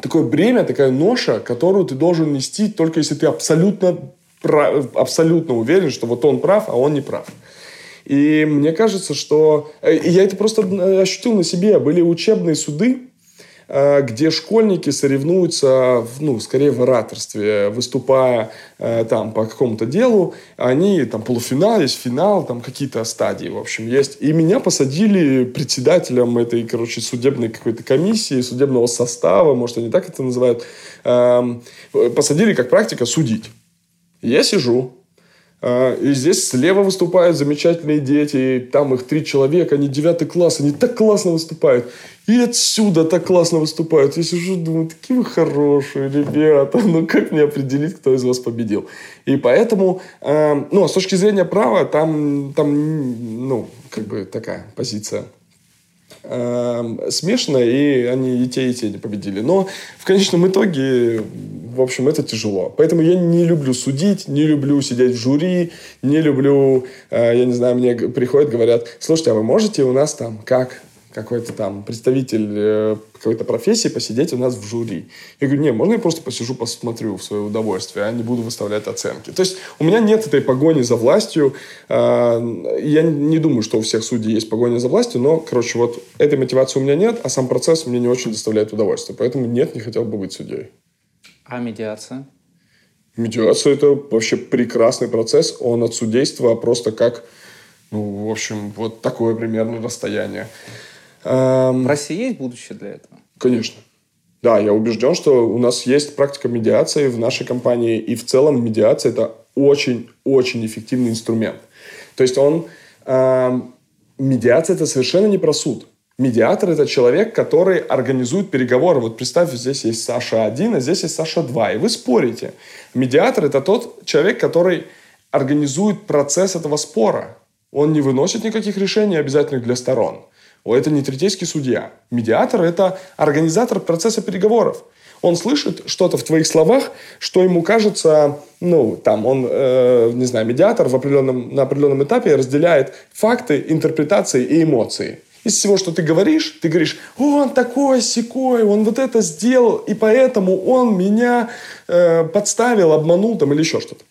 [SPEAKER 3] такое бремя, такая ноша, которую ты должен нести только если ты абсолютно абсолютно уверен, что вот он прав, а он не прав. И мне кажется, что... Э, я это просто э, ощутил на себе. Были учебные суды, э, где школьники соревнуются, ну, скорее в ораторстве, выступая там по какому-то делу. Они там полуфинал, есть финал, там какие-то стадии, в общем, есть. И меня посадили председателем этой, короче, судебной какой-то комиссии, судебного состава, может, они так это называют, эм, посадили как практика судить. Я сижу, а, и здесь слева выступают замечательные дети, там их три человека, они девятый класс, они так классно выступают. И отсюда так классно выступают. Я сижу, думаю, такие вы хорошие ребята, ну как мне определить, кто из вас победил? И поэтому, э, ну, а с точки зрения права, там, там, ну, как бы такая позиция э, смешанная, и они и те, и те не победили. Но в конечном итоге в общем, это тяжело. Поэтому я не люблю судить, не люблю сидеть в жюри, не люблю, э, я не знаю, мне приходят, говорят, слушайте, а вы можете у нас там как какой-то там представитель э, какой-то профессии посидеть у нас в жюри. Я говорю, не, можно я просто посижу, посмотрю в свое удовольствие, а не буду выставлять оценки. То есть у меня нет этой погони за властью. Э, я не думаю, что у всех судей есть погоня за властью, но, короче, вот этой мотивации у меня нет, а сам процесс мне не очень доставляет удовольствие. Поэтому нет, не хотел бы быть судьей.
[SPEAKER 2] А медиация?
[SPEAKER 3] Медиация – это вообще прекрасный процесс. Он от судейства просто как, ну, в общем, вот такое примерно расстояние.
[SPEAKER 2] В России есть будущее для этого?
[SPEAKER 3] Конечно. Да, я убежден, что у нас есть практика медиации в нашей компании, и в целом медиация – это очень-очень эффективный инструмент. То есть он... Э, медиация – это совершенно не про суд. Медиатор – это человек, который организует переговоры. Вот представь, здесь есть Саша-1, а здесь есть Саша-2, и вы спорите. Медиатор – это тот человек, который организует процесс этого спора. Он не выносит никаких решений, обязательных для сторон. О, это не третейский судья. Медиатор – это организатор процесса переговоров. Он слышит что-то в твоих словах, что ему кажется, ну, там, он, э, не знаю, медиатор в определенном, на определенном этапе разделяет факты, интерпретации и эмоции из всего, что ты говоришь, ты говоришь, он такой секой, он вот это сделал, и поэтому он меня э, подставил, обманул там или еще что-то.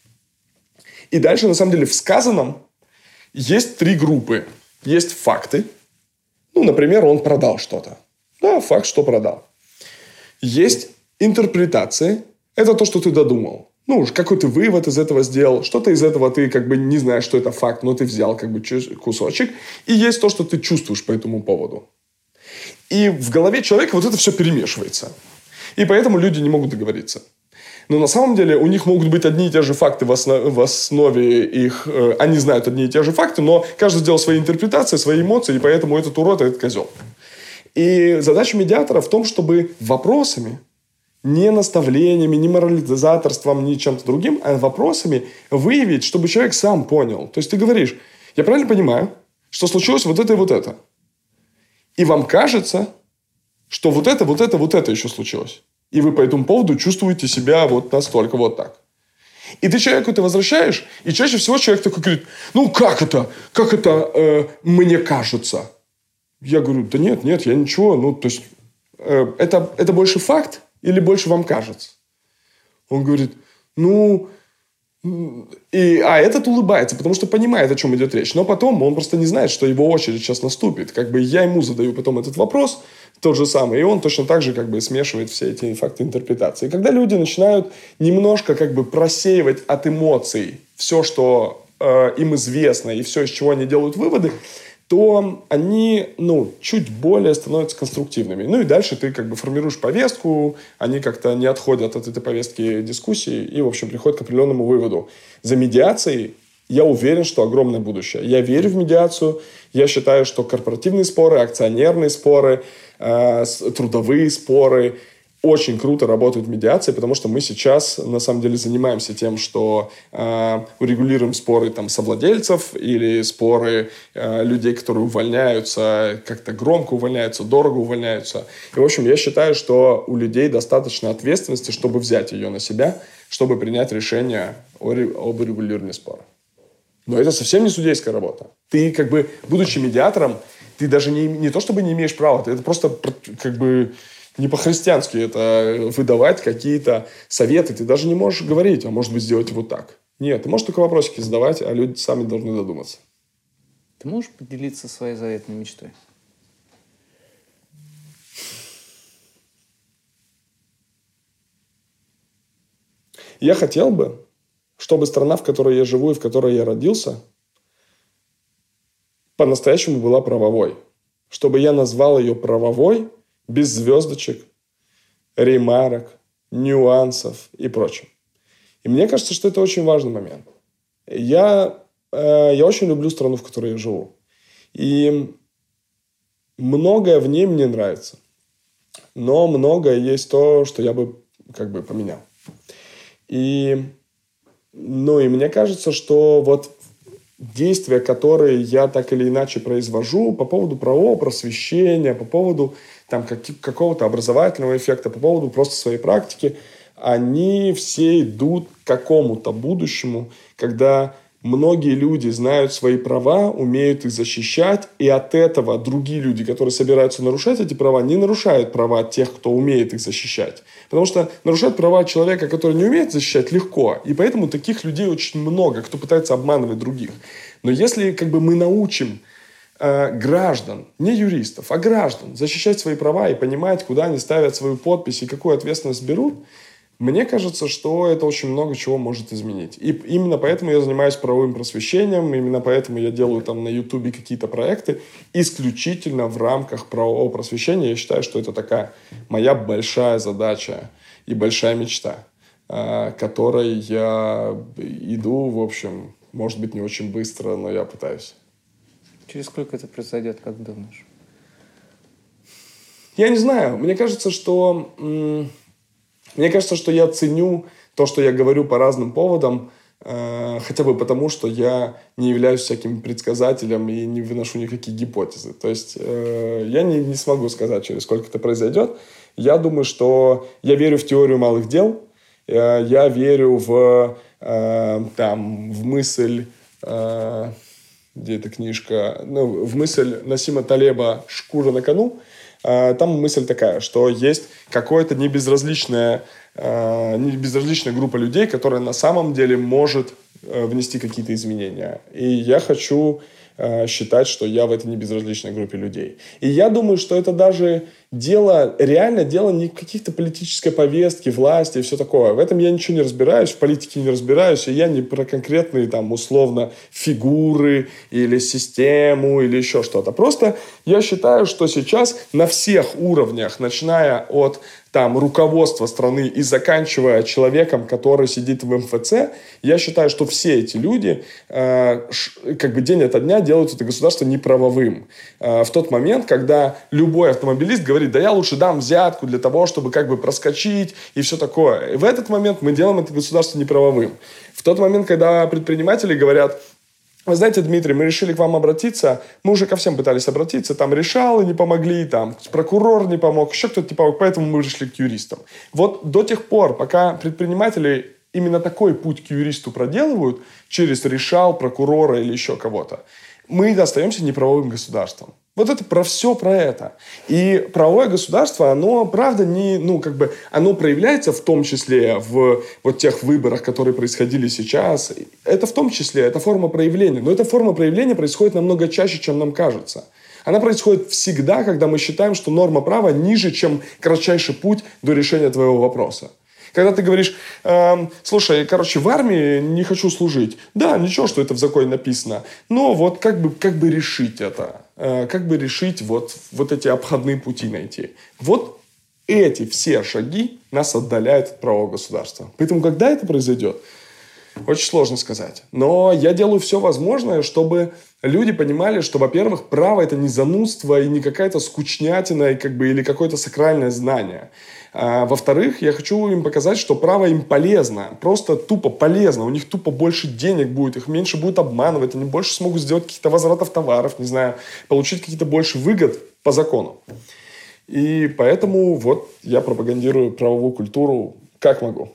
[SPEAKER 3] И дальше, на самом деле, в сказанном есть три группы. Есть факты. Ну, например, он продал что-то. Да, факт, что продал. Есть интерпретации. Это то, что ты додумал ну, какой ты вывод из этого сделал, что-то из этого ты как бы не знаешь, что это факт, но ты взял как бы кусочек, и есть то, что ты чувствуешь по этому поводу. И в голове человека вот это все перемешивается. И поэтому люди не могут договориться. Но на самом деле у них могут быть одни и те же факты в основе, в основе их... Э, они знают одни и те же факты, но каждый сделал свои интерпретации, свои эмоции, и поэтому этот урод, этот козел. И задача медиатора в том, чтобы вопросами не наставлениями, не морализаторством, ни чем-то другим, а вопросами выявить, чтобы человек сам понял. То есть ты говоришь, я правильно понимаю, что случилось вот это и вот это. И вам кажется, что вот это, вот это, вот это еще случилось. И вы по этому поводу чувствуете себя вот настолько вот так. И ты человеку это возвращаешь, и чаще всего человек такой говорит, ну как это, как это э, мне кажется? Я говорю, да нет, нет, я ничего, ну то есть э, это, это больше факт, или больше вам кажется? Он говорит, ну, И, а этот улыбается, потому что понимает, о чем идет речь. Но потом он просто не знает, что его очередь сейчас наступит. Как бы я ему задаю потом этот вопрос, тот же самый, и он точно так же как бы смешивает все эти факты интерпретации. И когда люди начинают немножко как бы просеивать от эмоций все, что э, им известно, и все, из чего они делают выводы, то они, ну, чуть более становятся конструктивными. Ну и дальше ты как бы формируешь повестку, они как-то не отходят от этой повестки дискуссии и, в общем, приходят к определенному выводу. За медиацией я уверен, что огромное будущее. Я верю в медиацию. Я считаю, что корпоративные споры, акционерные споры, э, трудовые споры, очень круто работают медиации, потому что мы сейчас, на самом деле, занимаемся тем, что э, урегулируем споры там, совладельцев или споры э, людей, которые увольняются, как-то громко увольняются, дорого увольняются. И, в общем, я считаю, что у людей достаточно ответственности, чтобы взять ее на себя, чтобы принять решение о, об урегулировании спора. Но это совсем не судейская работа. Ты, как бы, будучи медиатором, ты даже не, не то чтобы не имеешь права, ты это просто, как бы, не по-христиански это выдавать какие-то советы. Ты даже не можешь говорить, а может быть сделать вот так. Нет, ты можешь только вопросики задавать, а люди сами должны додуматься.
[SPEAKER 2] Ты можешь поделиться своей заветной мечтой?
[SPEAKER 3] Я хотел бы, чтобы страна, в которой я живу и в которой я родился, по-настоящему была правовой. Чтобы я назвал ее правовой без звездочек, ремарок, нюансов и прочего. И мне кажется, что это очень важный момент. Я, э, я очень люблю страну, в которой я живу. И многое в ней мне нравится. Но многое есть то, что я бы как бы поменял. И, ну, и мне кажется, что вот действия, которые я так или иначе произвожу по поводу правового просвещения, по поводу там, как, какого-то образовательного эффекта, по поводу просто своей практики, они все идут к какому-то будущему, когда многие люди знают свои права, умеют их защищать, и от этого другие люди, которые собираются нарушать эти права, не нарушают права тех, кто умеет их защищать. Потому что нарушать права человека, который не умеет защищать, легко. И поэтому таких людей очень много, кто пытается обманывать других. Но если как бы мы научим э, граждан, не юристов, а граждан защищать свои права и понимать, куда они ставят свою подпись и какую ответственность берут, мне кажется, что это очень много чего может изменить. И именно поэтому я занимаюсь правовым просвещением, именно поэтому я делаю там на Ютубе какие-то проекты исключительно в рамках правового просвещения. Я считаю, что это такая моя большая задача и большая мечта, а, которой я иду, в общем, может быть, не очень быстро, но я пытаюсь.
[SPEAKER 2] Через сколько это произойдет, как думаешь?
[SPEAKER 3] Я не знаю. Мне кажется, что мне кажется, что я ценю то, что я говорю по разным поводам, э, хотя бы потому, что я не являюсь всяким предсказателем и не выношу никакие гипотезы. То есть э, я не, не смогу сказать, через сколько это произойдет. Я думаю, что я верю в теорию малых дел, э, я верю в, там, в мысль... Где эта книжка, ну, в мысль Насима Талеба «Шкура на кону», там мысль такая, что есть какое-то небезразличная, а, небезразличная группа людей, которая на самом деле может э, внести какие-то изменения. И я хочу Э, считать, что я в этой небезразличной группе людей. И я думаю, что это даже дело, реально дело не каких-то политической повестки, власти и все такое. В этом я ничего не разбираюсь, в политике не разбираюсь, и я не про конкретные там условно фигуры или систему или еще что-то. Просто я считаю, что сейчас на всех уровнях, начиная от там руководство страны и заканчивая человеком, который сидит в МФЦ, я считаю, что все эти люди э, как бы день ото дня делают это государство неправовым. Э, в тот момент, когда любой автомобилист говорит, да я лучше дам взятку для того, чтобы как бы проскочить и все такое. И в этот момент мы делаем это государство неправовым. В тот момент, когда предприниматели говорят, вы знаете, Дмитрий, мы решили к вам обратиться. Мы уже ко всем пытались обратиться. Там решал и не помогли, там прокурор не помог, еще кто-то не помог. Поэтому мы пришли к юристам. Вот до тех пор, пока предприниматели именно такой путь к юристу проделывают, через решал, прокурора или еще кого-то, мы остаемся неправовым государством. Вот это про все про это. И правовое государство, оно, правда, не, ну, как бы, оно проявляется в том числе в вот тех выборах, которые происходили сейчас. Это в том числе, это форма проявления. Но эта форма проявления происходит намного чаще, чем нам кажется. Она происходит всегда, когда мы считаем, что норма права ниже, чем кратчайший путь до решения твоего вопроса. Когда ты говоришь, э, слушай, короче, в армии не хочу служить. Да, ничего, что это в законе написано. Но вот как бы, как бы решить это? Э, как бы решить вот, вот эти обходные пути найти? Вот эти все шаги нас отдаляют от правового государства. Поэтому, когда это произойдет, очень сложно сказать. Но я делаю все возможное, чтобы люди понимали, что, во-первых, право это не занудство и не какая-то скучнятина и как бы, или какое-то сакральное знание. А, во-вторых, я хочу им показать, что право им полезно, просто тупо полезно. У них тупо больше денег будет, их меньше будет обманывать, они больше смогут сделать каких-то возвратов товаров, не знаю, получить какие-то больше выгод по закону. И поэтому вот я пропагандирую правовую культуру как могу.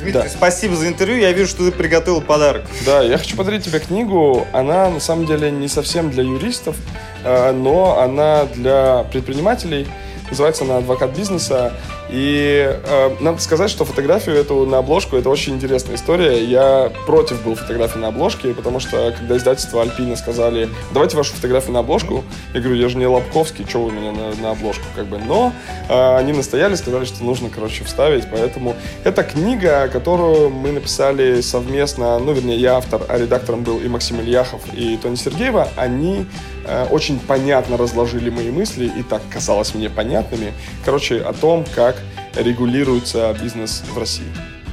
[SPEAKER 2] Дмитрий, да. спасибо за интервью. Я вижу, что ты приготовил подарок.
[SPEAKER 3] Да, я хочу подарить тебе книгу. Она на самом деле не совсем для юристов, э, но она для предпринимателей. Называется она «Адвокат бизнеса». И э, надо сказать, что фотографию эту на обложку это очень интересная история. Я против был фотографии на обложке, потому что когда издательство Альпина сказали, давайте вашу фотографию на обложку, я говорю, я же не Лобковский, что вы меня на, на обложку, как бы. Но э, они настояли, сказали, что нужно, короче, вставить. Поэтому это книга, которую мы написали совместно, ну, вернее, я автор, а редактором был и Максим Ильяхов, и Тони Сергеева. Они э, очень понятно разложили мои мысли, и так казалось мне понятными, короче, о том, как регулируется бизнес в России.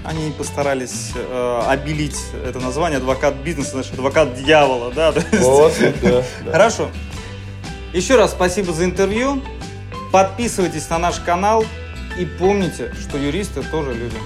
[SPEAKER 2] Они постарались э, обелить это название адвокат бизнеса, значит, адвокат дьявола, да?
[SPEAKER 3] Вот, да, да.
[SPEAKER 2] Хорошо. Еще раз спасибо за интервью. Подписывайтесь на наш канал и помните, что юристы тоже люди.